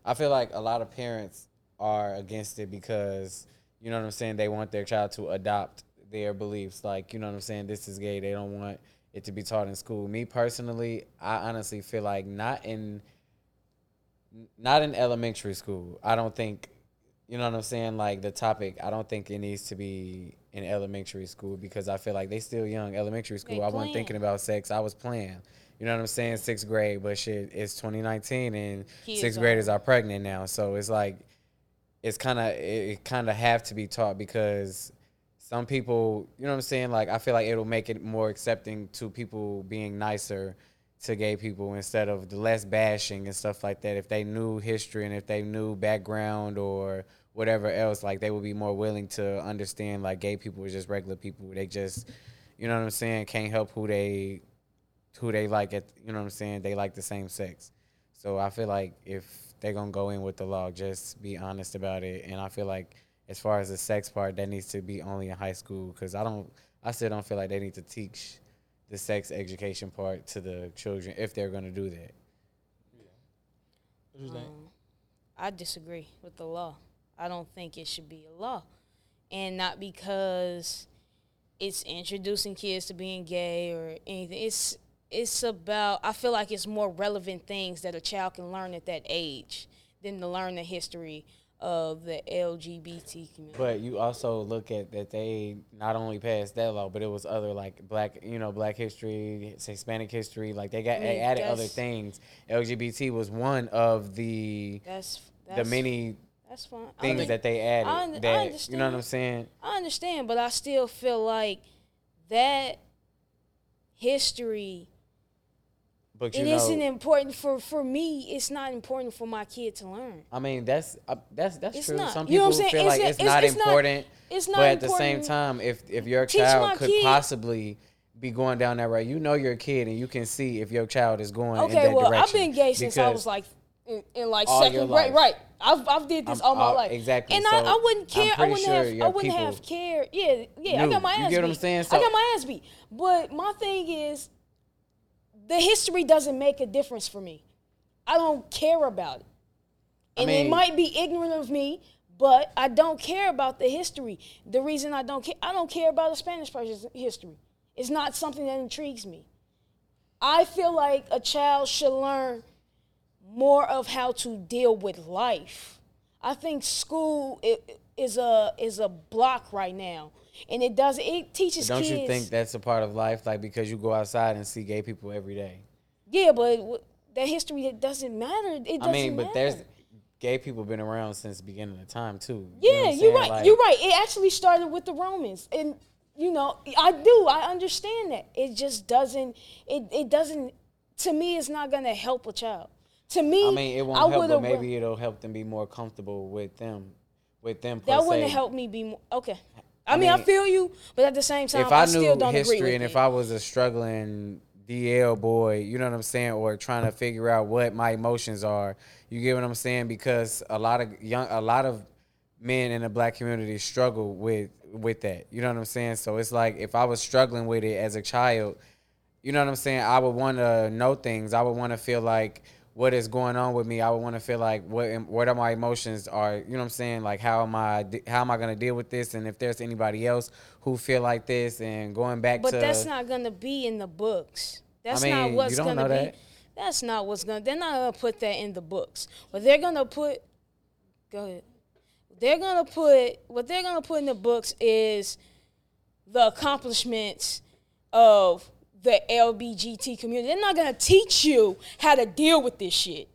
Speaker 5: I feel like a lot of parents are against it because you know what I'm saying, they want their child to adopt their beliefs. Like, you know what I'm saying, this is gay. They don't want it to be taught in school. Me personally, I honestly feel like not in not in elementary school. I don't think you know what I'm saying? Like the topic, I don't think it needs to be in elementary school because I feel like they still young. Elementary school, I wasn't thinking about sex. I was playing. You know what I'm saying? Sixth grade, but shit, it's 2019 and
Speaker 3: Kids
Speaker 5: sixth graders are pregnant now. So it's like, it's kind of it, it kind of have to be taught because some people, you know what I'm saying? Like I feel like it'll make it more accepting to people being nicer to gay people instead of the less bashing and stuff like that. If they knew history and if they knew background or whatever else, like they would be more willing to understand like gay people are just regular people. They just, you know what I'm saying, can't help who they who they like at you know what I'm saying, they like the same sex. So I feel like if they're gonna go in with the law, just be honest about it. And I feel like as far as the sex part, that needs to be only in high school because I don't, I still don't feel like they need to teach the sex education part to the children if they're gonna do that.
Speaker 2: What you?
Speaker 3: Um, I disagree with the law. I don't think it should be a law. And not because it's introducing kids to being gay or anything. It's it's about I feel like it's more relevant things that a child can learn at that age than to learn the history of the LGBT community.
Speaker 5: But you also look at that they not only passed that law, but it was other like black, you know, black history, Hispanic history. Like they got
Speaker 3: I mean,
Speaker 5: they added other things. LGBT was one of the
Speaker 3: that's
Speaker 5: the many
Speaker 3: that's fine.
Speaker 5: Things that they added.
Speaker 3: I un- I
Speaker 5: that you know what. I'm saying?
Speaker 3: I understand, but I still feel like that history
Speaker 5: But
Speaker 3: it
Speaker 5: you know,
Speaker 3: not important for for me. It's not important for my kid to learn.
Speaker 5: I mean, that's uh, that's that's
Speaker 3: It's
Speaker 5: true.
Speaker 3: not.
Speaker 5: Some
Speaker 3: You know
Speaker 5: people
Speaker 3: what I'm saying?
Speaker 5: feel like
Speaker 3: It's-
Speaker 5: it's,
Speaker 3: it's-
Speaker 5: not
Speaker 3: it's not-
Speaker 5: important.
Speaker 3: It's not
Speaker 5: but at the same time, if if your
Speaker 3: Teach
Speaker 5: child could
Speaker 3: kid.
Speaker 5: possibly be going down that road, you know you're kid and you can see if your child is going in
Speaker 3: Okay,
Speaker 5: that
Speaker 3: well,
Speaker 5: direction.
Speaker 3: I've been gay since I was like in, in like second grade. Right. I've I've did this
Speaker 5: I'm-
Speaker 3: all my
Speaker 5: all-
Speaker 3: life.
Speaker 5: exactly.
Speaker 3: And
Speaker 5: So,
Speaker 3: I, I wouldn't care. I wouldn't
Speaker 5: sure
Speaker 3: have. I wouldn't have
Speaker 5: people
Speaker 3: care. Yeah, yeah. I got my
Speaker 5: You
Speaker 3: ass
Speaker 5: get what. I'm saying?
Speaker 3: I got my ass beat. But my thing is, the history doesn't make a difference for me. I don't care about it.
Speaker 5: I
Speaker 3: And it might be ignorant of me, but I don't care about the history. The reason I don't care, I don't care about the Spanish person's history. It's not something that intrigues me. I feel like a child should learn more of how to deal with life. I think school is a is a block right now, and it does it teaches
Speaker 5: Don't
Speaker 3: kids.
Speaker 5: you think that's a part of life? Like because you go outside and see gay people every day.
Speaker 3: Yeah, but that history it doesn't matter. It doesn't
Speaker 5: I mean, but
Speaker 3: matter.
Speaker 5: there's gay people been around since the beginning of time too. You know
Speaker 3: Yeah, you're
Speaker 5: saying?
Speaker 3: right.
Speaker 5: Like,
Speaker 3: you're right. It actually started with the Romans, and you know, I do. I understand that. It just doesn't. It it doesn't. To me, it's not gonna help a child. To me,
Speaker 5: I mean, it won't
Speaker 3: I
Speaker 5: help, but maybe it'll help them be more comfortable with them, with them.
Speaker 3: That wouldn't
Speaker 5: se.
Speaker 3: help me be more. Okay. I,
Speaker 5: I
Speaker 3: mean, I feel you, but at the same time,
Speaker 5: if I,
Speaker 3: still
Speaker 5: knew
Speaker 3: don't agree
Speaker 5: history
Speaker 3: with
Speaker 5: and
Speaker 3: it.
Speaker 5: if I was a struggling DL boy, you know what I'm saying, or trying to figure out what my emotions are, you get what I'm saying? Because a lot of young, a lot of men in the black community struggle with with that. You know what I'm saying? So it's like if I was struggling with it as a child, you know what I'm saying? I would want to know things. I would want to feel like what is going on with me. I would want to feel like what what are my emotions are. You know what I'm saying? Like how am I how am I gonna deal with this? And if there's anybody else who feel like this, and going back
Speaker 3: but
Speaker 5: to
Speaker 3: that's not gonna be in the books. That's not
Speaker 5: mean,
Speaker 3: what's
Speaker 5: you don't
Speaker 3: gonna
Speaker 5: know
Speaker 3: be.
Speaker 5: that.
Speaker 3: That's not what's gonna. They're not gonna put that in the books. But they're gonna put. Go ahead. They're gonna put what they're gonna put in the books is the accomplishments of the LBGT community. They're not gonna teach you how to deal with this shit.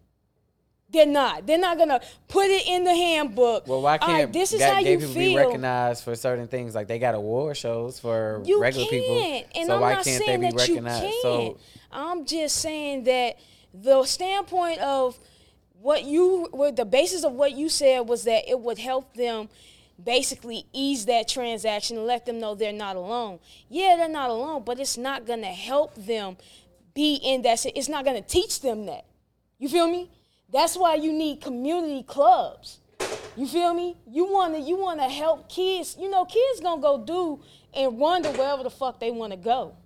Speaker 3: They're not. They're not gonna put it in the handbook.
Speaker 5: well, why can't
Speaker 3: this is how
Speaker 5: gay
Speaker 3: you
Speaker 5: people
Speaker 3: feel.
Speaker 5: be recognized for certain things? Like they got award shows for
Speaker 3: You
Speaker 5: regular
Speaker 3: can,
Speaker 5: people.
Speaker 3: and
Speaker 5: so
Speaker 3: I'm
Speaker 5: why
Speaker 3: not
Speaker 5: can't
Speaker 3: saying
Speaker 5: they be
Speaker 3: that you
Speaker 5: recognized?
Speaker 3: can't.
Speaker 5: So
Speaker 3: I'm just saying that the standpoint of what you what the basis of what you said was that it would help them basically ease that transaction and let them know they're not alone. Yeah, they're not alone, but it's not gonna help them be in that. It's not gonna teach them that. You feel me? That's why you need community clubs. You feel me? You wanna you wanna help kids. You know, kids gonna go do and wander wherever the fuck they wanna go.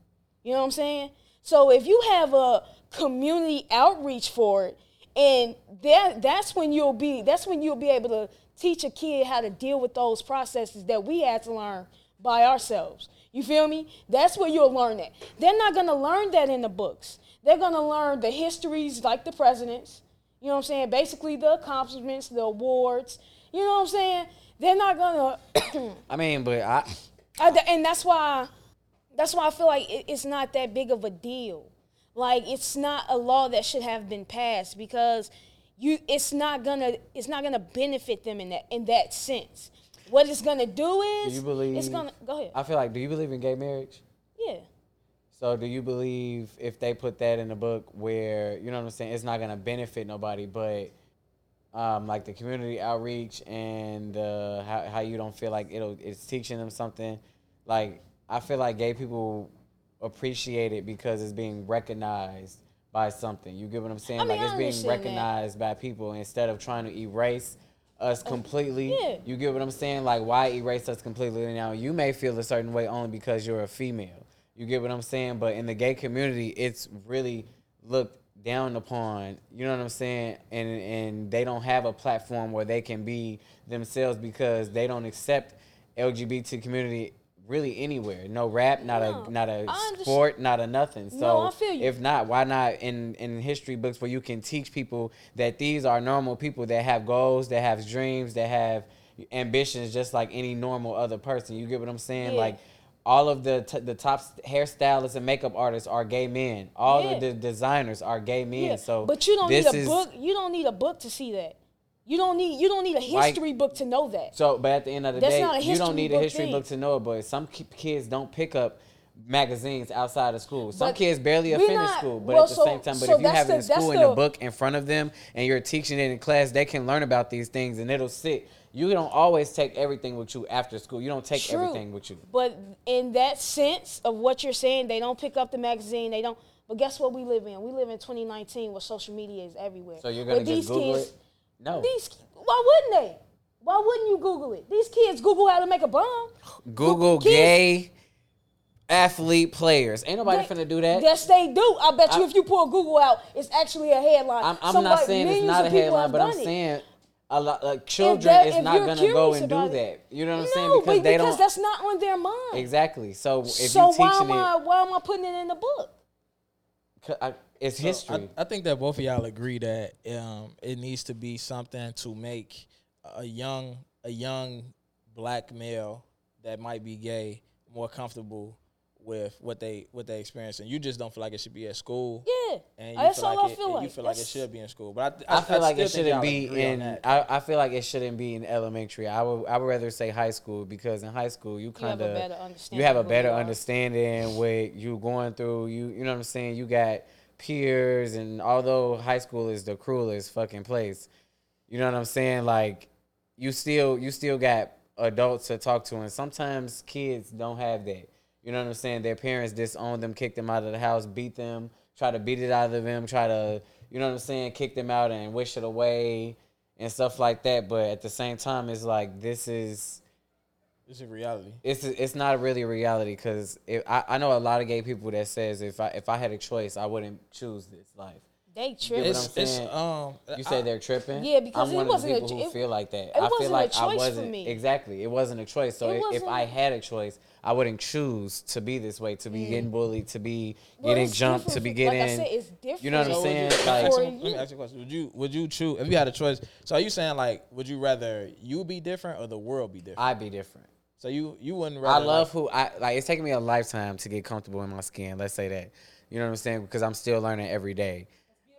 Speaker 3: You know what I'm saying? So if you have a community outreach for it, and that that's when you'll be that's when you'll be able to teach a kid how to deal with those processes that we had to learn by ourselves. You feel me? That's where you'll learn that. They're not gonna learn that in the books. They're gonna learn the histories like the presidents. You know what I'm saying? Basically the accomplishments, the awards. You know what I'm saying? They're not gonna
Speaker 5: I mean, but I
Speaker 3: I, and that's why that's why I feel like it, it's not that big of a deal. Like it's not a law that should have been passed because you it's not gonna it's not gonna benefit them in that in that sense. What it's gonna do
Speaker 5: do
Speaker 3: is
Speaker 5: you believe
Speaker 3: it's gonna go ahead.
Speaker 5: I feel like do you believe in gay marriage?
Speaker 3: yeah.
Speaker 5: So do you believe if they put that in the book where you know what I'm saying, it's not gonna benefit nobody, but um, like the community outreach and uh, how how you don't feel like it'll it's teaching them something. Like I feel like gay people appreciate it because it's being recognized by something. You get what I'm saying?
Speaker 3: I mean,
Speaker 5: like it's being
Speaker 3: understand that.
Speaker 5: recognized by people instead of trying to erase us completely.
Speaker 3: Uh, yeah.
Speaker 5: You get what I'm saying? Like why erase us completely now? You may feel a certain way only because you're a female. You get what I'm saying? But in the gay community, it's really looked down upon. You know what I'm saying? And and they don't have a platform where they can be themselves because they don't accept LGBT community really anywhere. No rap, not
Speaker 3: No,
Speaker 5: a not a sport, not a nothing. So
Speaker 3: No, I feel you.
Speaker 5: if not, why not in in history books where you can teach people that these are normal people that have goals, that have dreams, that have ambitions just like any normal other person. You get what I'm saying?
Speaker 3: Yeah.
Speaker 5: Like all of the t- the top hairstylists and makeup artists are gay men. All
Speaker 3: Yeah.
Speaker 5: of the designers are gay men.
Speaker 3: Yeah.
Speaker 5: So
Speaker 3: but you don't need a
Speaker 5: is-
Speaker 3: book. You don't need a book to see that. You don't need you don't need a
Speaker 5: Like-
Speaker 3: history book to know that.
Speaker 5: So, but at the end of the
Speaker 3: That's
Speaker 5: day, you don't need a history
Speaker 3: thing.
Speaker 5: book to know it. But some kids don't pick up magazines outside of school. Some
Speaker 3: But
Speaker 5: kids barely finish
Speaker 3: not-
Speaker 5: school. But
Speaker 3: well,
Speaker 5: at the
Speaker 3: so-
Speaker 5: same time, but
Speaker 3: so
Speaker 5: if you have it in
Speaker 3: the-
Speaker 5: school in a book in front of them and you're teaching it in class, they can learn about these things and it'll sit. You don't always take everything with you after school. You don't take
Speaker 3: True.
Speaker 5: everything with you.
Speaker 3: But in that sense of what you're saying, they don't pick up the magazine. They don't. But guess what we live in? We live in 2019 where social media is everywhere.
Speaker 5: So you're gonna just Google it? No.
Speaker 3: These, why wouldn't they? Why wouldn't you Google it? These kids Google how to make a bomb.
Speaker 5: Google
Speaker 3: Kids-
Speaker 5: gay athlete players. Ain't nobody
Speaker 3: They-
Speaker 5: finna do that.
Speaker 3: Yes, they do. I bet you if you pull Google out, it's actually a headline.
Speaker 5: I'm, I'm
Speaker 3: Somebody-
Speaker 5: not saying it's not a headline, but I'm
Speaker 3: it.
Speaker 5: saying a lot like children
Speaker 3: that-
Speaker 5: is not gonna go and do
Speaker 3: about
Speaker 5: that. You know what I'm
Speaker 3: no,
Speaker 5: saying? Because they
Speaker 3: because
Speaker 5: don't because
Speaker 3: that's not on their mind.
Speaker 5: exactly. So if
Speaker 3: so
Speaker 5: you
Speaker 3: why
Speaker 5: teaching
Speaker 3: am I
Speaker 5: it,
Speaker 3: why am I putting it in the book?
Speaker 5: I- it's
Speaker 2: So
Speaker 5: history.
Speaker 2: I, I think that both of y'all agree that um, it needs to be something to make a young a young black male that might be gay more comfortable with what they what they experience, and you just don't feel like it should be at school.
Speaker 3: Yeah,
Speaker 2: And you
Speaker 3: that's
Speaker 2: feel
Speaker 3: all
Speaker 2: like
Speaker 3: I
Speaker 2: it,
Speaker 3: feel
Speaker 2: and
Speaker 3: like.
Speaker 2: you feel like it should be in school, but I, th-
Speaker 5: I feel like it shouldn't be in. I, I feel like it shouldn't be in elementary. I would I would rather say high school because in high school you
Speaker 3: You
Speaker 5: kind
Speaker 3: have a
Speaker 5: of
Speaker 3: better understanding.
Speaker 5: you have a better
Speaker 3: you
Speaker 5: understanding what you going through. You you know what I'm saying. You got peers, and although high school is the cruelest fucking place, you know what I'm saying. Like you still you still got adults to talk to, and sometimes kids don't have that. You know what I'm saying? Their parents disown them, kick them out of the house, beat them, try to beat it out of them, try to you know what I'm saying, kick them out and wish it away and stuff like that. But at the same time, it's like this is
Speaker 2: It's a reality.
Speaker 5: it's it's not really a reality because I, I know a lot of gay people that says if I if I had a choice I wouldn't choose this life.
Speaker 3: They
Speaker 5: what
Speaker 3: tripping.
Speaker 5: I'm
Speaker 2: It's, it's
Speaker 5: saying?
Speaker 2: um.
Speaker 5: You
Speaker 2: I-
Speaker 5: say they're tripping.
Speaker 3: Yeah, because
Speaker 5: I'm
Speaker 3: it
Speaker 5: one
Speaker 3: wasn't a
Speaker 5: of the people
Speaker 3: ch-
Speaker 5: who
Speaker 3: it-
Speaker 5: feel like that.
Speaker 3: it
Speaker 5: I feel
Speaker 3: wasn't a
Speaker 5: like I
Speaker 3: choice for
Speaker 5: wasn't
Speaker 3: me.
Speaker 5: exactly. It wasn't a choice. So
Speaker 3: It
Speaker 5: if, if I had a choice, I wouldn't choose to be this way, to be getting bullied, to be
Speaker 3: Well,
Speaker 5: getting jumped, to be getting.
Speaker 3: Like I said, it's different.
Speaker 5: You know what I'm saying?
Speaker 2: you-
Speaker 5: Like-
Speaker 2: let, me you, let me ask you a question. Would you would you choose if you had a choice? So are you saying like would you rather you be different or the world be different?
Speaker 5: I'd be different.
Speaker 2: So you you wouldn't
Speaker 5: I love
Speaker 2: like,
Speaker 5: who I like. It's taking me a lifetime to get comfortable in my skin. Let's say that. You know what I'm saying? Because I'm still learning every day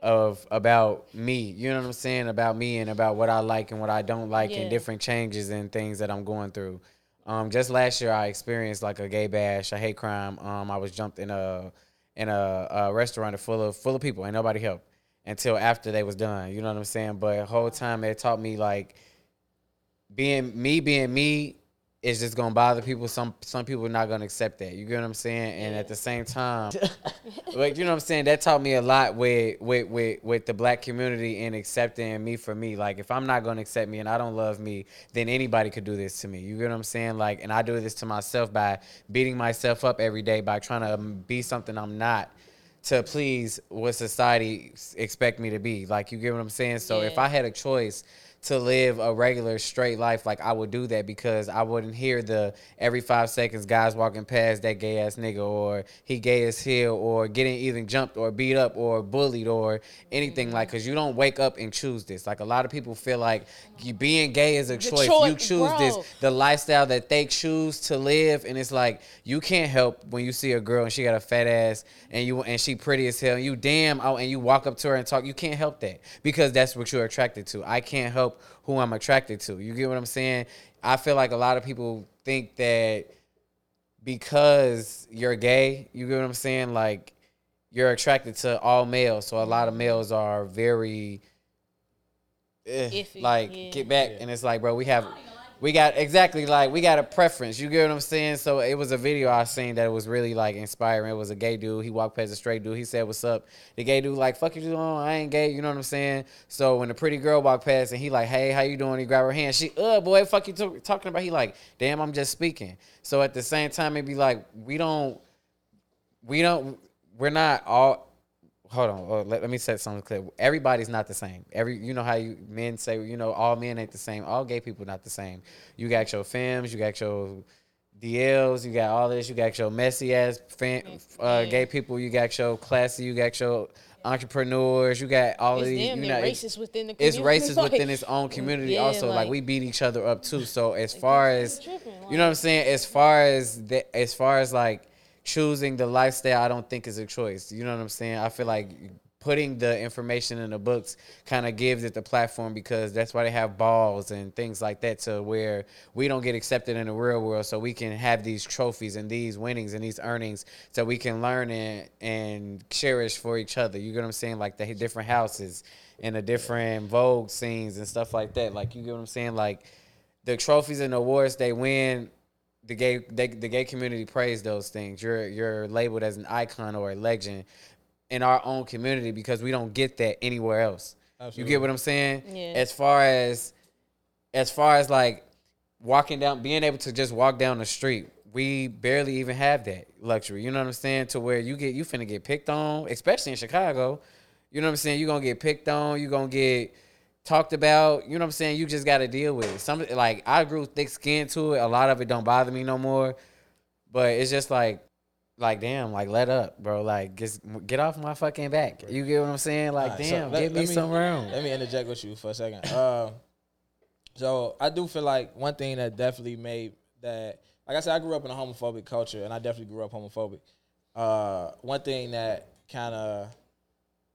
Speaker 5: of about me. You know what I'm saying? About me and about what I like and what I don't like
Speaker 3: Yeah.
Speaker 5: and different changes and things that I'm going through. Um, just last year I experienced like a gay bash, a hate crime. Um, I was jumped in a in a, a restaurant full of full of people, ain't nobody helped. until after they was done. You know what I'm saying? But the whole time it taught me like being me being me is just gonna bother people. Some some people are not gonna accept that. You get what I'm saying? And at the same time, like you know what I'm saying, that taught me a lot with with with with the black community and accepting me for me. Like if I'm not gonna accept me and I don't love me, then anybody could do this to me. You get what I'm saying? Like and I do this to myself by beating myself up every day by trying to um, be something I'm not to please what society expect me to be. Like you get what I'm saying? So if I had a choice to live a regular straight life, like I would do that because I wouldn't hear the every five seconds guys walking past that gay ass nigga or he gay as hell or getting even jumped or beat up or bullied or anything like mm-hmm. because you don't wake up and choose this. Like a lot of people feel like you being gay is a choice. you
Speaker 3: choice,
Speaker 5: choose this the lifestyle that they choose to live and it's like you can't help when you see a girl and she got a fat ass and you and she pretty as hell and you damn out and you walk up to her and talk you can't help that because that's what you're attracted to i can't help who i'm attracted to. You get what i'm saying? I feel like a lot of people think that because you're gay you get what i'm saying? Like you're attracted to all males. So a lot of males are very eh,
Speaker 3: Iffy,
Speaker 5: like
Speaker 3: yeah.
Speaker 5: get back. And it's like bro we have we got exactly like we got a preference you get what i'm saying? So it was a video i seen that was really like inspiring. It was a gay dude he walked past a straight dude he said what's up? The gay dude like fuck you doing? I ain't gay you know what i'm saying? So when the pretty girl walked past and he like hey how you doing? He grabbed her hand she uh boy fuck you t- talking about? He like damn i'm just speaking. So at the same time it be like we don't we don't we're not all hold on uh, let, let me set something clear. Everybody's not the same. Every you know how you men say you know all men ain't the same. All gay people not the same. You got your femmes you got your DLs, you got all this, you got your messy ass fam, uh, gay people, you got your classy, you got your entrepreneurs, you got all
Speaker 3: It's
Speaker 5: of these. You know,
Speaker 3: racist within the community.
Speaker 5: it's racist
Speaker 3: Like,
Speaker 5: within its own community
Speaker 3: yeah,
Speaker 5: also. Like,
Speaker 3: like-
Speaker 5: we beat each other up too. So as far as
Speaker 3: tripping,
Speaker 5: you know what i'm saying? As far as that as far as like choosing the lifestyle i don't think is a choice. You know what i'm saying? I feel like putting the information in the books kind of gives it the platform because that's why they have balls and things like that to where we don't get accepted in the real world so we can have these trophies and these winnings and these earnings so we can learn and and cherish for each other. You get what i'm saying? Like the different houses and the different vogue scenes and stuff like that. Like you get what i'm saying? Like the trophies and awards they win the gay they, the gay community praise those things. You're you're labeled as an icon or a legend in our own community because we don't get that anywhere else. You get what i'm saying?
Speaker 3: Yeah.
Speaker 5: as far as as far as like walking down being able to just walk down the street we barely even have that luxury. You know what i'm saying? To where you get you finna get picked on especially in chicago. You know what i'm saying? You're gonna get picked on you're gonna get talked about you know what i'm saying you just gotta deal with it. Some like i grew thick skin to it. A lot of it don't bother me no more. But it's just like like damn like let up bro. Like just get off my fucking back. You get what i'm saying? Like
Speaker 2: Alright, so
Speaker 5: damn
Speaker 2: let-
Speaker 5: give me
Speaker 2: me-
Speaker 5: some room.
Speaker 2: Let me interject with you for a second. Uh, so I do feel like one thing that definitely made that, like I said, I grew up in a homophobic culture, and I definitely grew up homophobic. Uh, one thing that kind of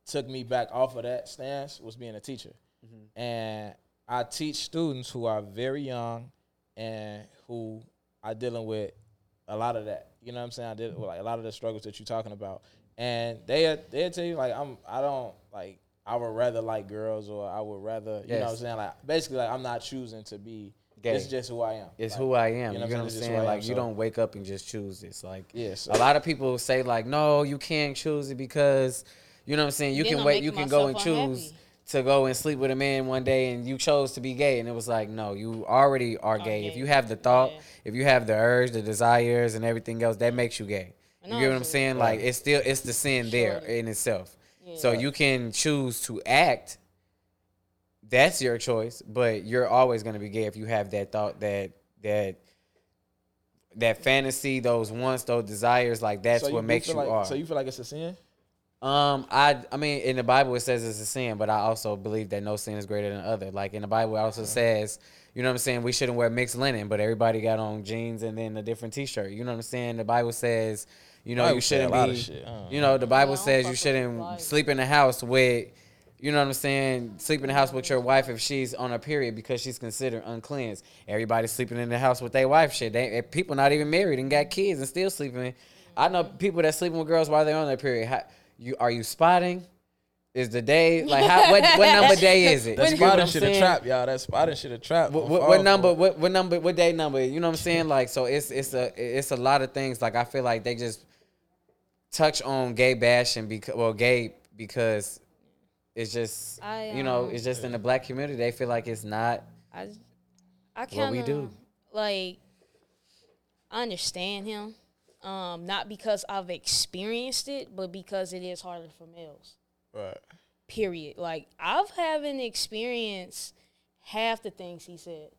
Speaker 2: took me back off of that stance was being a teacher, Mm-hmm. and I teach students who are very young and who are dealing with a lot of that. You know what I'm saying? I did with like a lot of the struggles that you're talking about, and they they tell you like I'm I don't like I would rather like girls or I would rather you know what I'm saying like basically like I'm not choosing to be.
Speaker 5: Gay.
Speaker 2: It's just who I am.
Speaker 5: It's
Speaker 2: Like,
Speaker 5: who I am. You,
Speaker 2: know
Speaker 5: get what I'm
Speaker 2: It's just who
Speaker 5: saying?
Speaker 2: I am,
Speaker 5: Like you don't wake up and just choose this. Like
Speaker 2: Yeah, so-
Speaker 5: a lot of people say like, no, you can't choose it because you know what I'm saying. You
Speaker 3: Then
Speaker 5: can
Speaker 3: I'm
Speaker 5: wait. You can go and choose
Speaker 3: unhappy.
Speaker 5: To go and sleep with a man one day, and you chose to be gay, and it was like, no, you already are gay. If you have the thought,
Speaker 3: Yeah.
Speaker 5: if you have the urge, the desires, and everything else, that makes you gay. You
Speaker 3: know
Speaker 5: get what I'm
Speaker 3: it's a-
Speaker 5: saying? Like it's still it's the sin there in itself. So you can choose to act. That's your choice, but you're always gonna be gay if you have that thought that that that fantasy, those wants, those desires, like that's
Speaker 2: So
Speaker 5: what makes you
Speaker 2: like,
Speaker 5: are.
Speaker 2: So you feel like it's a sin?
Speaker 5: Um, I I mean, in the Bible it says it's a sin, but I also believe that no sin is greater than other. Like in the Bible, it also says, you know what I'm saying, we shouldn't wear mixed linen, but everybody got on jeans and then a different T-shirt. You know what I'm saying? The Bible says, you know,
Speaker 2: Bible
Speaker 5: you shouldn't be,
Speaker 2: of shit. I don't
Speaker 5: you know, the Bible
Speaker 3: I don't
Speaker 5: says you shouldn't
Speaker 3: Bible.
Speaker 5: sleep in the house with. You know what I'm saying? Sleep in the house with your wife if she's on a period because she's considered uncleansed. Everybody's sleeping in the house with their wife. Shit, they people not even married and got kids and still sleeping. I know people that sleeping with girls while they're on their period. How, you are you spotting? Is the day like how, what what number day is it?
Speaker 2: That
Speaker 5: You
Speaker 2: spotting
Speaker 5: I'm
Speaker 2: shit a
Speaker 5: saying?
Speaker 2: trap, y'all. That spotting shit a trap.
Speaker 5: What,
Speaker 2: I'm
Speaker 5: what, what number? What, what number? What day number? You know what I'm saying? Like, so it's it's a it's a lot of things. Like, I feel like they just touch on gay bashing because well, gay because it's just
Speaker 3: I,
Speaker 5: you know
Speaker 3: um,
Speaker 5: it's just in the black community they feel like it's not.
Speaker 3: I, I
Speaker 5: What
Speaker 3: kind
Speaker 5: we
Speaker 3: of
Speaker 5: do.
Speaker 3: like. I understand him, um, not because I've experienced it, but because it is harder for males.
Speaker 2: Right.
Speaker 3: Period. Like I've haven't experienced half the things he said.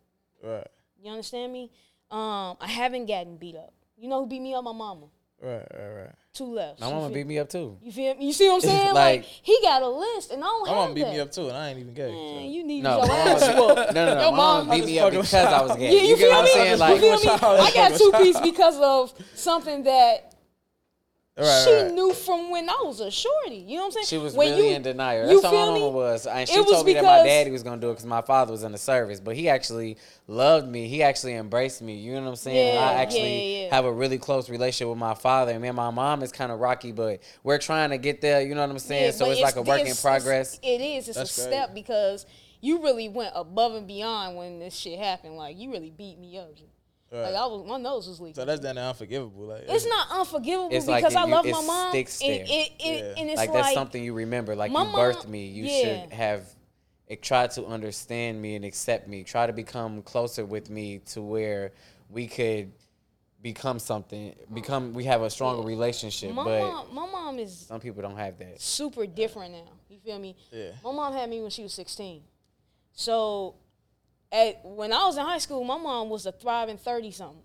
Speaker 2: Right.
Speaker 3: You understand me? Um, I haven't gotten beat up. You know who beat me up? My mama.
Speaker 2: Right. Right. Right.
Speaker 3: Two left.
Speaker 5: My mama beat me up too.
Speaker 3: You feel me? You see what I'm saying?
Speaker 5: Like-
Speaker 3: like, he got a list, and I don't
Speaker 2: My mom beat
Speaker 3: that.
Speaker 2: me up too, and I ain't even gay.
Speaker 3: Man,
Speaker 2: so.
Speaker 3: you need
Speaker 5: No,
Speaker 3: your ass whooped.
Speaker 5: No, no, no.
Speaker 3: Your
Speaker 5: mama beat me up because I was gay.
Speaker 3: Yeah, you,
Speaker 5: get
Speaker 3: feel
Speaker 5: I'm
Speaker 3: me?
Speaker 5: saying?
Speaker 3: you feel me? I got two piece because of something that
Speaker 2: Right,
Speaker 3: she
Speaker 2: right.
Speaker 3: knew from when I was a shorty. You know what I'm saying?
Speaker 5: She was
Speaker 3: When
Speaker 5: really
Speaker 3: you-
Speaker 5: in denial.
Speaker 3: you
Speaker 5: That's all my
Speaker 3: feel me?
Speaker 5: mama was. And
Speaker 3: It
Speaker 5: she
Speaker 3: was
Speaker 5: told me that my daddy was gonna do it because my father was in the service. But he actually loved me. He actually embraced me. You know what I'm saying?
Speaker 3: Yeah,
Speaker 5: I actually
Speaker 3: yeah.
Speaker 5: have a really close relationship with my father. And me and my mom is kind of rocky, but we're trying to get there. You know what I'm saying?
Speaker 3: Yeah,
Speaker 5: so
Speaker 3: but
Speaker 5: it's, like a work in
Speaker 3: it's-
Speaker 5: progress.
Speaker 3: It is. It's
Speaker 2: That's
Speaker 3: a
Speaker 2: great.
Speaker 3: step because you really went above and beyond when this shit happened. Like you really beat me up.
Speaker 2: Right.
Speaker 3: Like I was, my nose was leaking.
Speaker 2: So that's then unforgivable. Like
Speaker 3: it's not unforgivable
Speaker 5: It's
Speaker 3: because
Speaker 5: it-
Speaker 3: I
Speaker 5: you-
Speaker 3: love
Speaker 5: it
Speaker 3: my mom.
Speaker 5: sticks
Speaker 3: and it, it,
Speaker 2: Yeah.
Speaker 3: and it's
Speaker 5: like
Speaker 3: like,
Speaker 5: that's something you remember. Like
Speaker 3: my
Speaker 5: you birthed
Speaker 3: mom-
Speaker 5: me. You
Speaker 3: yeah.
Speaker 5: should have it, try to understand me and accept me. Try to become closer with me to where we could become something. Become we have a stronger relationship.
Speaker 3: my
Speaker 5: but
Speaker 3: mom. My mom is
Speaker 5: some people don't have that.
Speaker 3: super different now. You feel me?
Speaker 2: Yeah.
Speaker 3: My mom had me when she was 16. So, at when I was in high school, my mom was a thriving 30 something.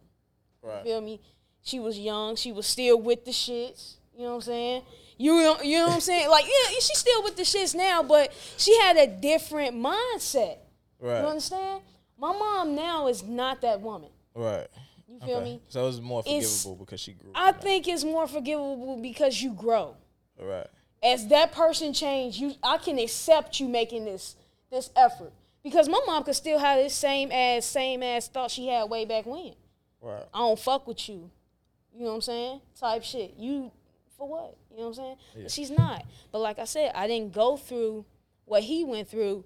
Speaker 2: Right.
Speaker 3: Feel me? She was young. She was still with the shits. You know what I'm saying? You know, you know what I'm saying? Like, yeah, she's still with the shits now, but she had a different mindset.
Speaker 2: Right.
Speaker 3: You understand? My mom now is not that woman.
Speaker 2: Right.
Speaker 3: You feel
Speaker 2: Okay.
Speaker 3: me?
Speaker 2: So it's more
Speaker 3: It's-
Speaker 2: forgivable because she grew.
Speaker 3: I think it's more forgivable because you grow.
Speaker 2: Right.
Speaker 3: as that person changed, you I can accept you making this this effort because my mom could still have this same ass same ass thought she had way back when.
Speaker 2: Right.
Speaker 3: I don't fuck with you. You know what I'm saying? Type shit. You for what? You know what I'm saying? But she's not. But like I said, I didn't go through what he went through.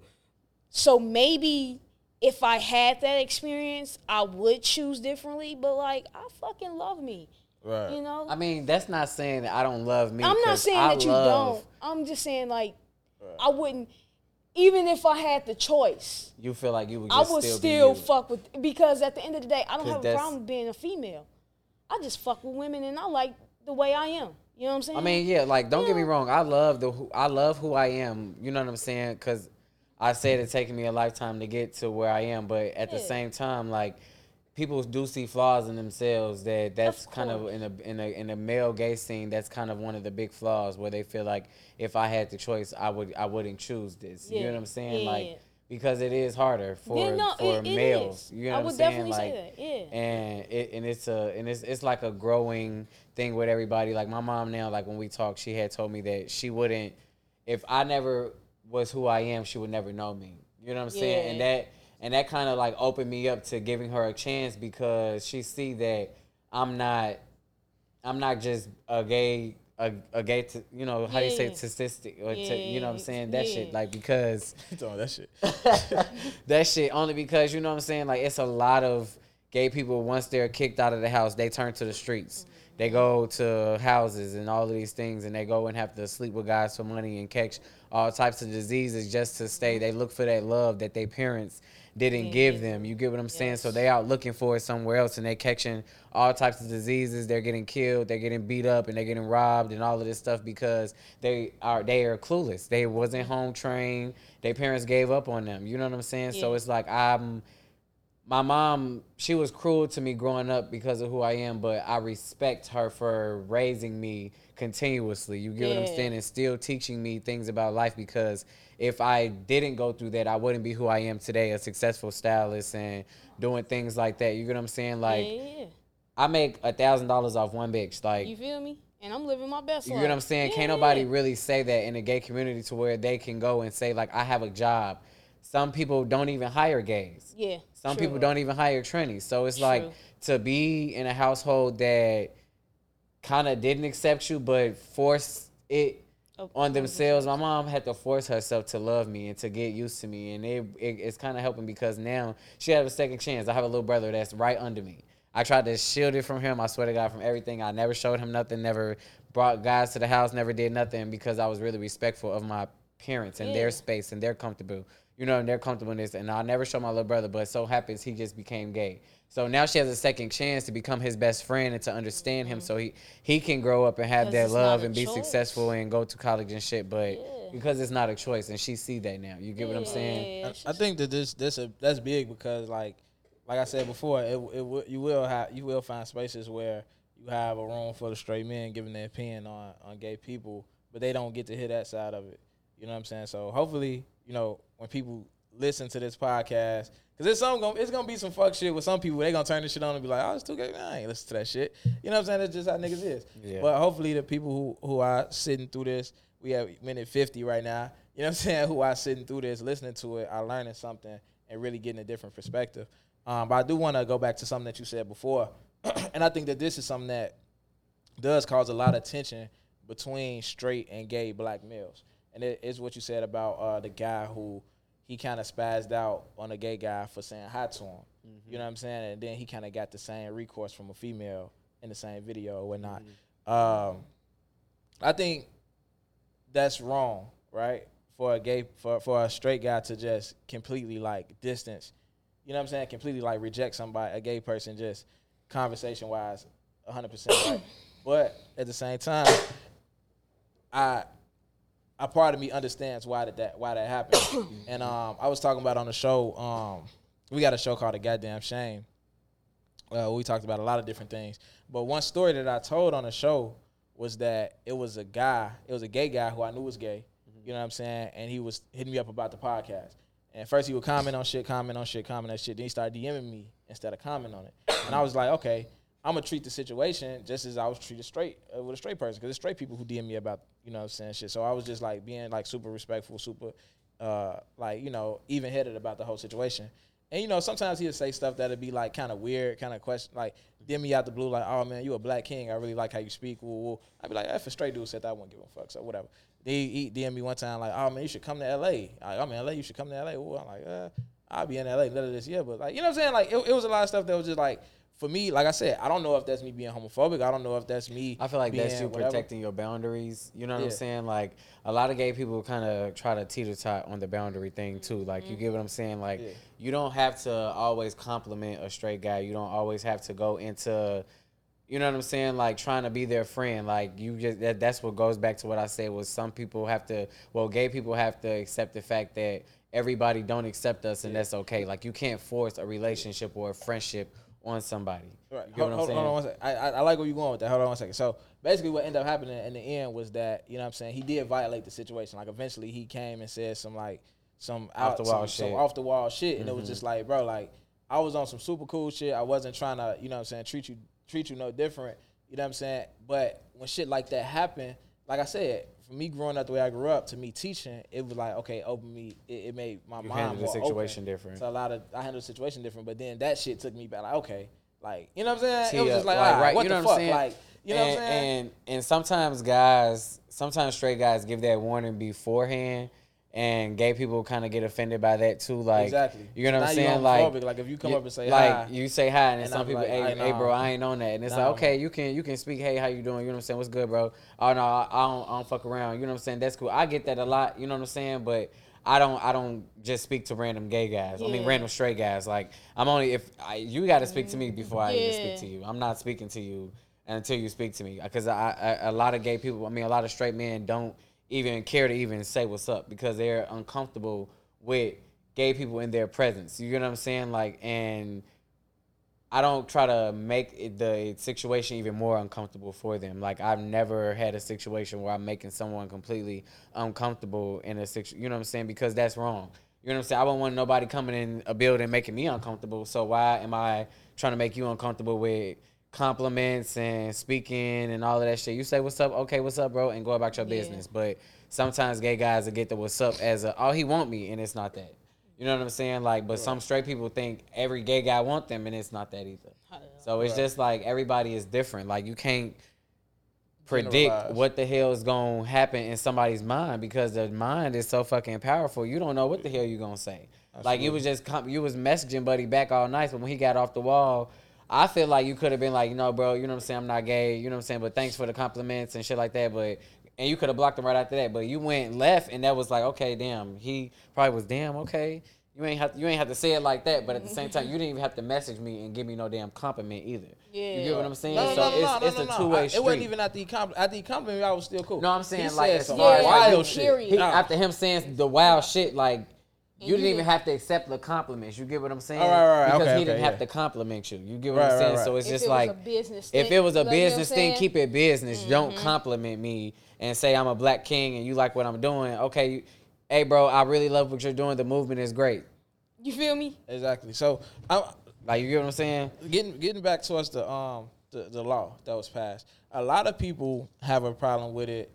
Speaker 3: So maybe if I had that experience, I would choose differently. But like I fucking love me.
Speaker 2: Right.
Speaker 3: You know?
Speaker 5: I mean, that's not saying that I don't love me.
Speaker 3: I'm not saying
Speaker 5: I
Speaker 3: that you
Speaker 5: love-
Speaker 3: don't. I'm just saying like I wouldn't even if I had the choice,
Speaker 5: You feel like you would.
Speaker 3: I would
Speaker 5: still,
Speaker 3: still, fuck with because at the end of the day, I don't have a problem being a female. I just fuck with women and I like the way I am. You know what I'm saying?
Speaker 5: I mean, yeah, like don't get me wrong. I love the who I love who I am. You know what I'm saying? Because I said it's taken me a lifetime to get to where I am, but at the same time, like people do see flaws in themselves. That that's
Speaker 3: Of
Speaker 5: kind of in a in a in a male gay scene. That's kind of one of the big flaws where they feel like if I had the choice, I would I wouldn't choose this. You know what I'm saying?
Speaker 3: Yeah,
Speaker 5: Like because it is harder for
Speaker 3: Yeah, no,
Speaker 5: for
Speaker 3: it- it
Speaker 5: males.
Speaker 3: is.
Speaker 5: You know
Speaker 3: I
Speaker 5: what
Speaker 3: would
Speaker 5: I'm saying?
Speaker 3: definitely say that, yeah.
Speaker 5: and it and it's a and it's it's like a growing thing with everybody. Like my mom now, like when we talk, she had told me that she wouldn't if I never was who I am, she would never know me. You know what I'm saying? And that and that kind of like opened me up to giving her a chance because she see that I'm not I'm not just a gay a, a gay t- you know how do you say
Speaker 3: Yeah.
Speaker 5: statistic or t- you know what I'm saying that
Speaker 3: yeah.
Speaker 5: shit like because
Speaker 2: You that shit.
Speaker 5: that shit only because you know what I'm saying. Like it's a lot of gay people once they're kicked out of the house, they turn to the streets. They go to houses and all of these things, and they go and have to sleep with guys for money and catch all types of diseases just to stay. They look for that love that their parents didn't give them. You get what I'm saying? So they out looking for it somewhere else, and they catching all types of diseases. They're getting killed. They're getting beat up, and they're getting robbed, and all of this stuff because they are they are clueless. They wasn't home trained. Their parents gave up on them. You know what I'm saying? So it's like I'm my mom, she was cruel to me growing up because of who I am, but I respect her for raising me continuously. You get what I'm saying? And still teaching me things about life because if I didn't go through that, I wouldn't be who I am today, a successful stylist and doing things like that. You get what I'm saying? Like
Speaker 3: yeah, yeah,
Speaker 5: I make a thousand dollars off one bitch. Like
Speaker 3: You feel me? And I'm living my best life.
Speaker 5: you
Speaker 3: life.
Speaker 5: get what I'm saying?
Speaker 3: Yeah,
Speaker 5: Can't nobody really say that in the gay community to where they can go and say like I have a job. Some people don't even hire gays.
Speaker 3: Yeah.
Speaker 5: Some
Speaker 3: true.
Speaker 5: people don't even hire trannies. So it's like to be in a household that kind of didn't accept you, but forced it on themselves. My mom had to force herself to love me and to get used to me, and it, it it's kind of helping because now she has a second chance. I have a little brother that's right under me. I tried to shield it from him. I swear to God, from everything. I never showed him nothing. Never brought guys to the house. Never did nothing because I was really respectful of my parents and
Speaker 3: Yeah.
Speaker 5: their space and their comfortable. You know, and in this, And I'll never show my little brother, but so happens he just became gay. So now she has a second chance to become his best friend and to understand him, so he he can grow up and have that love and be
Speaker 3: choice.
Speaker 5: successful and go to college and shit. But
Speaker 3: Yeah.
Speaker 5: because it's not a choice, and she see that now. You get what I'm saying?
Speaker 2: I, I think that this this a, that's big because like like I said before, it, it you will have you will find spaces where you have a room for the straight men giving their opinion on on gay people, but they don't get to hear that side of it. You know what I'm saying? So hopefully, you know, when people listen to this podcast, because it's some gonna it's gonna be some fuck shit with some people. They gonna turn this shit on and be like, "Oh, it's too gay." Nah, I ain't listen to that shit. You know what I'm saying? That's just how niggas is.
Speaker 5: Yeah.
Speaker 2: But hopefully, the people who who are sitting through this, we have minute 50 right now. You know what I'm saying? Who are sitting through this, listening to it, are learning something and really getting a different perspective. Um, but I do want to go back to something that you said before, and I think that this is something that does cause a lot of tension between straight and gay black males. And it is what you said about uh, the guy who he kind of spazzed out on a gay guy for saying hi to him. You know what I'm saying? And then he kind of got the same recourse from a female in the same video or whatnot. Um, I think that's wrong, right? For a gay, for for a straight guy to just completely like distance, you know what I'm saying? Completely like reject somebody, a gay person, just conversation wise, 100 percent. But at the same time, I a part of me understands why did that why that happened. and um, I was talking about on the show. Um, we got a show called "A Goddamn Shame." Uh, we talked about a lot of different things, but one story that I told on the show was that it was a guy, it was a gay guy who I knew was gay. You know what I'm saying? And he was hitting me up about the podcast. And first he would comment on shit, comment on shit, comment on shit. Then he started DMing me instead of commenting on it. And I was like, okay, I'm gonna treat the situation just as I was treated straight uh, with a straight person, because it's straight people who DM me about, you know, what I'm saying shit. So I was just like being like super respectful, super, uh, like you know, even headed about the whole situation. And you know, sometimes he'll say stuff that'd be like kind of weird, kind of question, like DM me out the blue, like, "Oh man, you a black king. I really like how you speak." Woo, woo. I'd be like, "If a straight dude said that, I wouldn't give a fuck." So whatever. He, he DM me one time like, "Oh man, you should come to LA." I'm in LA. You should come to LA. Ooh, I'm like, uh, I'll be in LA later this year, but like, you know what I'm saying? Like, it, it was a lot of stuff that was just like, for me, like I said, I don't know if that's me being homophobic. I don't know if that's me.
Speaker 5: I feel like that's you
Speaker 2: whatever.
Speaker 5: protecting your boundaries. You know what I'm saying? Like a lot of gay people kind of try to teeter tot on the boundary thing too. Like you get what I'm saying? Like
Speaker 2: Yeah.
Speaker 5: you don't have to always compliment a straight guy. You don't always have to go into you know what I'm saying? Like trying to be their friend. Like you just that, that's what goes back to what I said was some people have to well, gay people have to accept the fact that everybody don't accept us and that's okay. Like you can't force a relationship or a friendship on somebody.
Speaker 2: Right.
Speaker 5: You get
Speaker 2: Hold,
Speaker 5: what I'm
Speaker 2: hold,
Speaker 5: saying?
Speaker 2: hold on one second. I, I, I like where you're going with that. Hold on one second. So basically, what ended up happening in the end was that you know what I'm saying he did violate the situation. Like eventually, he came and said some like some
Speaker 5: Off
Speaker 2: out,
Speaker 5: the wall
Speaker 2: some, some
Speaker 5: shit.
Speaker 2: off the wall shit, and it was
Speaker 5: Mm-hmm.
Speaker 2: just like, bro, like I was on some super cool shit. I wasn't trying to, you know what I'm saying, treat you treat you no different. You know what I'm saying? But when shit like that happened, like I said, for me growing up the way I grew up, to me teaching, it was like okay, open me. It, it made my
Speaker 5: You
Speaker 2: mind
Speaker 5: handled the
Speaker 2: more
Speaker 5: situation
Speaker 2: open
Speaker 5: different.
Speaker 2: to a lot of I handled the situation different. But then that shit took me back. Like okay, like you know what I'm saying? it
Speaker 5: Tee
Speaker 2: was just like,
Speaker 5: like,
Speaker 2: ah,
Speaker 5: right,
Speaker 2: what
Speaker 5: you
Speaker 2: the
Speaker 5: know
Speaker 2: fuck?
Speaker 5: what I'm saying?
Speaker 2: Like you know
Speaker 5: and,
Speaker 2: what I'm saying?
Speaker 5: And and sometimes guys, sometimes straight guys give that warning beforehand, and gay people kind of get offended by that too. Like
Speaker 2: Exactly.
Speaker 5: you know what
Speaker 2: now
Speaker 5: I'm
Speaker 2: you
Speaker 5: saying? Like.
Speaker 2: Like, if you come
Speaker 5: you-
Speaker 2: up and say
Speaker 5: like
Speaker 2: hi,
Speaker 5: you say hi, and,
Speaker 2: and
Speaker 5: some
Speaker 2: I'm
Speaker 5: people,
Speaker 2: like,
Speaker 5: hey, hey, bro. I ain't on that, and it's
Speaker 2: Nah.
Speaker 5: like, okay, you can you can speak, hey, how you doing? You know what I'm saying? What's good, bro? Oh no, I, I don't I don't fuck around. You know what I'm saying? That's cool. I get that a lot. You know what I'm saying? But I don't I don't just speak to random gay guys. I mean random straight guys. Like I'm only if I, you got to speak to me mm, before I even speak to you. I'm not speaking to you until you speak to me because I, I a lot of gay people. I mean, a lot of straight men don't even care to even say what's up because they're uncomfortable with gay people in their presence. You get what I'm saying? Like and. I don't try to make the situation even more uncomfortable for them. Like I've never had a situation where I'm making someone completely uncomfortable in a situation. You know what I'm saying? Because that's wrong. You know what I'm saying? I don't want nobody coming in a building making me uncomfortable. So why am I trying to make you uncomfortable with compliments and speaking and all of that shit? You say what's up, okay, what's up, bro, and go about your
Speaker 3: Yeah.
Speaker 5: business. But sometimes gay guys will get the what's up as a oh he want me and it's not that. You know what I'm saying? Like, but some straight people think every gay guy want them, and it's not that either. So it's just like everybody is different. Like you can't predict
Speaker 2: Generalize.
Speaker 5: what the hell is gonna happen in somebody's mind because the mind is so fucking powerful. You don't know what the hell you're gonna say. Like you was just you was messaging Buddy back all night, but when he got off the wall, I feel like you could have been like, you know, bro, you know what I'm saying? I'm not gay, you know what I'm saying? But thanks for the compliments and shit like that. But and you could have blocked him right after that. But you went left, and that was like, okay, damn. He probably was damn okay. You ain't have you ain't have to say it like that, but at the same time, you didn't even have to message me and give me no damn compliment either.
Speaker 3: Yeah.
Speaker 5: You get what I'm saying?
Speaker 2: No, no,
Speaker 5: so
Speaker 2: no, no,
Speaker 5: it's,
Speaker 2: no,
Speaker 5: it's
Speaker 2: no,
Speaker 5: a two way street.
Speaker 2: It wasn't even at the compliment. At the compliment, I was still cool.
Speaker 5: No, I'm saying
Speaker 2: He
Speaker 5: like as far as
Speaker 2: wild shit.
Speaker 5: he- after him saying the wild shit, like you didn't even have to accept the compliments. You get what I'm saying?
Speaker 2: Oh, right, right, right.
Speaker 5: Because
Speaker 2: Okay,
Speaker 5: he didn't
Speaker 2: okay,
Speaker 5: have to compliment you. You get what
Speaker 2: Right,
Speaker 5: I'm saying?
Speaker 2: right. right.
Speaker 5: So it's
Speaker 3: If
Speaker 5: just
Speaker 3: it was
Speaker 5: like
Speaker 3: a business
Speaker 5: if
Speaker 3: thing,
Speaker 5: it was a
Speaker 3: like, you know what I'm
Speaker 5: business thing,
Speaker 3: saying? Mm-hmm.
Speaker 5: keep it business. Don't compliment me and say I'm a black king and you like what I'm doing. Okay, you, hey bro, I really love what you're doing. The movement is great.
Speaker 3: You feel me?
Speaker 2: Exactly. So I'm
Speaker 5: Like you get what I'm saying?
Speaker 2: getting getting back towards the um the, the law that was passed. A lot of people have a problem with it.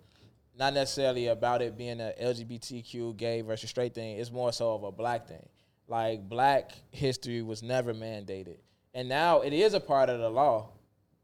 Speaker 2: Not necessarily about it being a LGBTQ gay versus straight thing. It's more so of a black thing. Like black history was never mandated, and now it is a part of the law.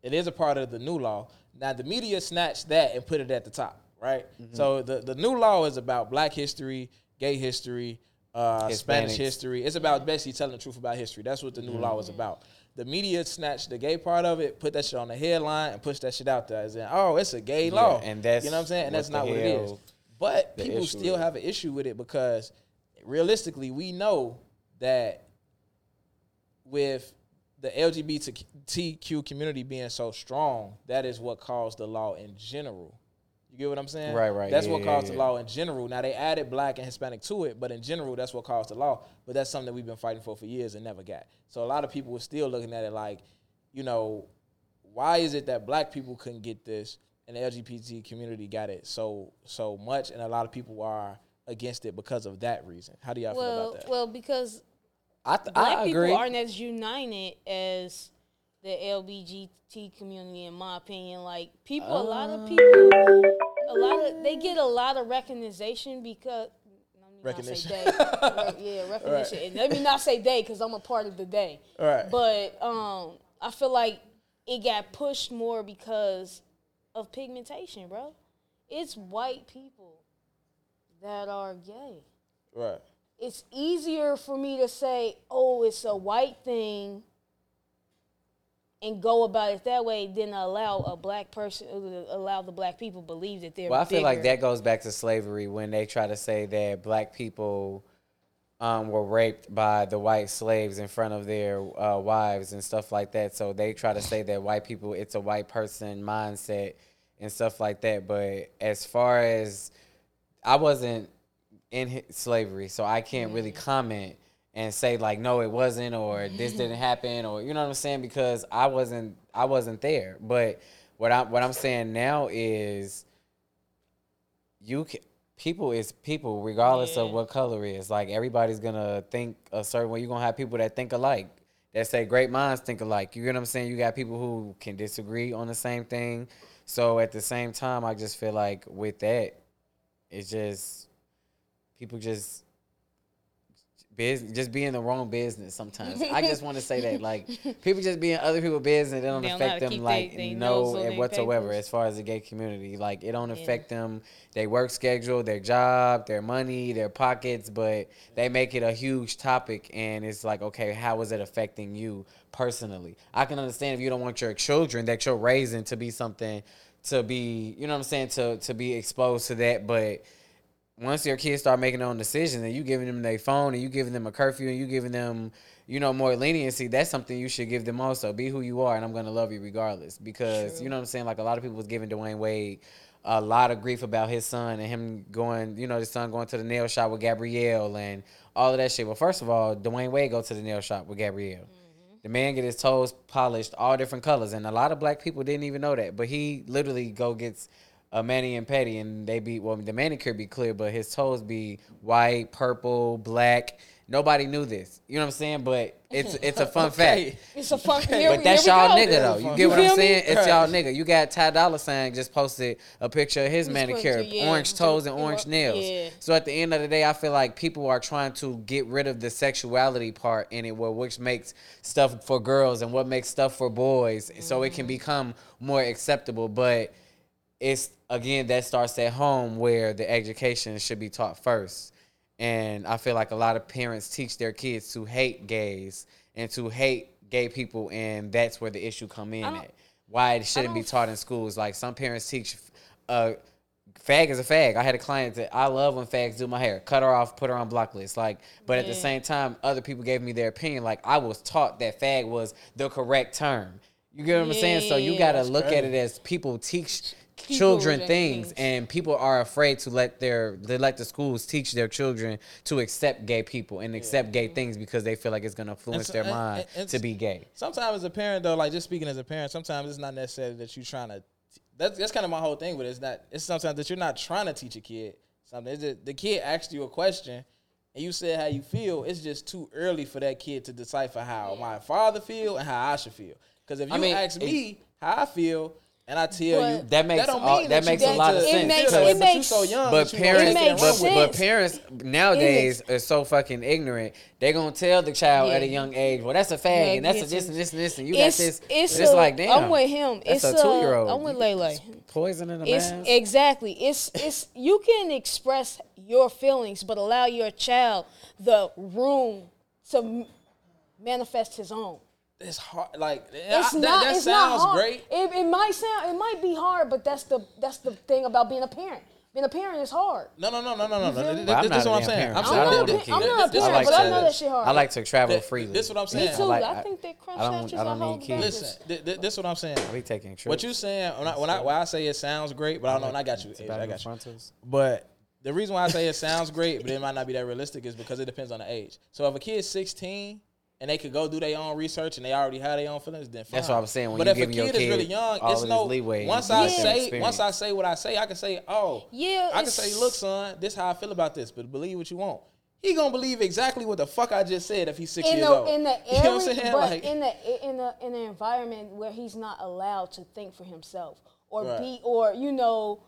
Speaker 2: It is a part of the new law. Now the media snatched that and put it at the top, right? So the the new law is about black history, gay history, uh, Spanish history. It's about basically telling the truth about history. That's what the new law is about. The media snatched the gay part of it, put that shit on the headline, and pushed that shit out there as in, oh, it's a gay law.
Speaker 5: and that's
Speaker 2: you know what I'm saying, and that's not what it is. But people still
Speaker 5: is.
Speaker 2: have an issue with it because realistically, we know that with the LGBTQ community being so strong, that is what caused the law in general. You get what I'm saying?
Speaker 5: Right, right.
Speaker 2: That's
Speaker 5: Yeah,
Speaker 2: what caused
Speaker 5: yeah.
Speaker 2: the law in general. Now they added black and Hispanic to it, but in general, that's what caused the law. But that's something that we've been fighting for for years and never got. So a lot of people were still looking at it like, you know, why is it that black people couldn't get this and the LGBT community got it so so much, and a lot of people are against it because of that reason. How do y'all feel
Speaker 3: Well,
Speaker 2: about that?
Speaker 3: well, because
Speaker 5: I th-
Speaker 3: black
Speaker 5: I
Speaker 3: people
Speaker 5: agree.
Speaker 3: aren't as united as the LGBT community, in my opinion. Like people, a lot of people, a lot of they get a lot of recognition because. Me not say
Speaker 2: Recognition.
Speaker 3: they. Yeah, recognition. And let me not say they because I'm a part of the day.
Speaker 2: All right.
Speaker 3: But um, I feel like it got pushed more because of pigmentation, bro. It's white people that are gay
Speaker 2: right.
Speaker 3: it's easier for me to say, oh, it's a white thing and go about it that way than allow a black person, allow the black people believe that they're
Speaker 5: Well, I feel like that goes back to slavery when they try to say that black people um, were raped by the white slaves in front of their uh, wives and stuff like that. So they try to say that white people, it's a white person mindset and stuff like that. But as far as I wasn't in slavery, so I can't really comment and say like, no, it wasn't, or this mm-hmm. didn't happen, or you know what I'm saying, because I wasn't, I wasn't there. But what I'm, what I'm saying now is, you can, people is people, regardless of what color is. Like everybody's gonna think a certain way. You're gonna have people that think alike. That say great minds think alike. You get what I'm saying? You got people who can disagree on the same thing. So at the same time, I just feel like with that, it's just people just business just be in the wrong business sometimes. I just want to say that like people just be in other people's business, it don't
Speaker 3: They don't
Speaker 5: affect them like
Speaker 3: they- they
Speaker 5: no
Speaker 3: nose on
Speaker 5: and
Speaker 3: they
Speaker 5: whatsoever
Speaker 3: papers.
Speaker 5: as far as the gay community. Like it don't affect them, their work schedule, their job, their money, their pockets, but they make it a huge topic and it's like, okay, how is it affecting you personally? I can understand if you don't want your children that you're raising to be something to be, you know what I'm saying, to to be exposed to that, but once your kids start making their own decisions and you giving them their phone and you giving them a curfew and you giving them you know more leniency that's something you should give them also. Be who you are and i'm gonna love you regardless. Because you know what i'm saying? Like a lot of people was giving Dwyane Wade a lot of grief about his son and him going you know his son going to the nail shop with gabrielle and all of that shit. Well first of all Dwyane Wade go to the nail shop with gabrielle. Mm-hmm. The man get his toes polished all different colors and a lot of black people didn't even know that. But he literally go gets a mani and pedi and they be well the manicure be clear but his toes be white purple black nobody knew this you know what i'm saying but it's it's a fun
Speaker 2: Okay.
Speaker 5: fact
Speaker 3: It's a fun. Here,
Speaker 5: but that's y'all
Speaker 3: go.
Speaker 5: nigga though. You
Speaker 2: You
Speaker 5: get what
Speaker 3: feel
Speaker 5: I'm
Speaker 3: me?
Speaker 5: saying? It's y'all nigga. You got Ty Dolla Sign just posted a picture of his
Speaker 3: His
Speaker 5: manicure,
Speaker 3: picture, yeah.
Speaker 5: orange toes and orange nails.
Speaker 3: Yeah.
Speaker 5: So at the end of the day, I feel like people are trying to get rid of the sexuality part in it, where which makes stuff for girls and what makes stuff for boys, so it
Speaker 3: Mm-hmm.
Speaker 5: can become more acceptable. But it's again that starts at home where the education should be taught first. And I feel like a lot of parents teach their kids to hate gays and to hate gay people, and that's where the issue come in at. Why it shouldn't be taught in schools. Like some parents teach, uh, fag is a fag. I had a client that I love when fags do my hair, cut her off, put her on block list. Like, but at the same time, other people gave me their opinion. Like I was taught that fag was the correct term. You get what I'm saying? So you gotta
Speaker 2: that's
Speaker 5: look at it as people teach
Speaker 3: People
Speaker 5: children things,
Speaker 3: things.
Speaker 5: and people are afraid to let their they let the schools teach their children to accept gay people and accept gay things because they feel like it's gonna influence
Speaker 2: so-
Speaker 5: their
Speaker 2: and-
Speaker 5: mind
Speaker 2: and-
Speaker 5: to be gay.
Speaker 2: sometimes as a parent though, like just speaking as a parent, sometimes it's not necessarily that you're trying to. That's that's kind of my whole thing with it. It's not. It's sometimes that you're not trying to teach a kid something. It's just, the kid asked you a question, and you said how you feel. It's just too early for that kid to decipher how my father feel and how I should feel. Because if you
Speaker 5: I mean,
Speaker 2: ask
Speaker 5: it-
Speaker 2: me how I feel. And I tell you
Speaker 5: That makes
Speaker 2: don't
Speaker 5: all-
Speaker 2: mean
Speaker 5: that makes a lot of sense,
Speaker 2: that
Speaker 3: because-
Speaker 2: way,
Speaker 3: It
Speaker 2: but you so young.
Speaker 5: But
Speaker 2: that you
Speaker 5: parents,
Speaker 2: anything
Speaker 5: but, but parents nowadays are so fucking ignorant. They're gonna tell the child at a young age, "Well, that's a fag,
Speaker 3: Yeah,
Speaker 5: and that's a
Speaker 3: it's
Speaker 5: this
Speaker 3: a-
Speaker 5: and this and this, and you
Speaker 3: it's
Speaker 5: got this."
Speaker 3: it's,
Speaker 5: it's
Speaker 3: a-
Speaker 5: like damn.
Speaker 3: I'm with him.
Speaker 5: That's
Speaker 3: it's
Speaker 5: a two year old.
Speaker 3: I'm with Lele.
Speaker 5: Poison in the
Speaker 3: It's
Speaker 5: mask.
Speaker 3: exactly. It's it's you can express your feelings, but allow your child the room to manifest his own.
Speaker 2: It's hard. Like
Speaker 3: It's
Speaker 2: I- that,
Speaker 3: not.
Speaker 2: that
Speaker 3: it's
Speaker 2: sounds
Speaker 3: not hard.
Speaker 2: great.
Speaker 3: It, it might sound. It might be hard, but that's the that's the thing about being a parent. Being a parent is hard.
Speaker 2: No, no, no, no, no, no.
Speaker 3: feel
Speaker 2: This,
Speaker 5: But
Speaker 2: this is what I'm saying.
Speaker 5: parent,
Speaker 2: I'm saying
Speaker 5: I don't
Speaker 2: this-
Speaker 5: want
Speaker 3: I'm not a
Speaker 5: kids.
Speaker 2: this-
Speaker 3: parent,
Speaker 2: this
Speaker 3: but
Speaker 2: what
Speaker 3: I know that shit hard.
Speaker 5: I like to travel
Speaker 2: Th-
Speaker 5: freely.
Speaker 2: This is what I'm saying.
Speaker 3: Me
Speaker 2: saying.
Speaker 3: too.
Speaker 5: like-
Speaker 3: I think that crunch
Speaker 5: I don't-
Speaker 3: snatchers
Speaker 5: I don't
Speaker 3: are
Speaker 5: need kids.
Speaker 2: Listen, th- th- this is what I'm saying.
Speaker 5: We taking trips.
Speaker 2: What you saying? When I, when I, when I say it sounds great, but I don't know. And I got you.
Speaker 5: It's
Speaker 2: Age,
Speaker 5: about
Speaker 2: I
Speaker 5: the
Speaker 2: got you. But the reason why I say it sounds great, but it might not be that realistic, is because it depends on the age. So if a kid's 16 and they could go do their own research and they already have their own feelings, then fine.
Speaker 5: That's what I'm saying, when
Speaker 2: but
Speaker 5: you
Speaker 2: if a
Speaker 5: giving your
Speaker 2: kid is really young, it's no
Speaker 5: leeway,
Speaker 2: Once I
Speaker 5: let
Speaker 2: say,
Speaker 5: experience.
Speaker 2: once I say what I say, I can say, oh,
Speaker 3: Yeah,
Speaker 2: I can say, look, son, this is how I feel about this, but believe what you want. He gonna believe exactly what the fuck I just said if he's six
Speaker 3: in
Speaker 2: years
Speaker 3: the
Speaker 2: old.
Speaker 3: in the
Speaker 2: you know what I'm saying?
Speaker 3: but
Speaker 2: Like,
Speaker 3: in the in the in the environment where he's not allowed to think for himself or
Speaker 2: Right.
Speaker 3: be or you know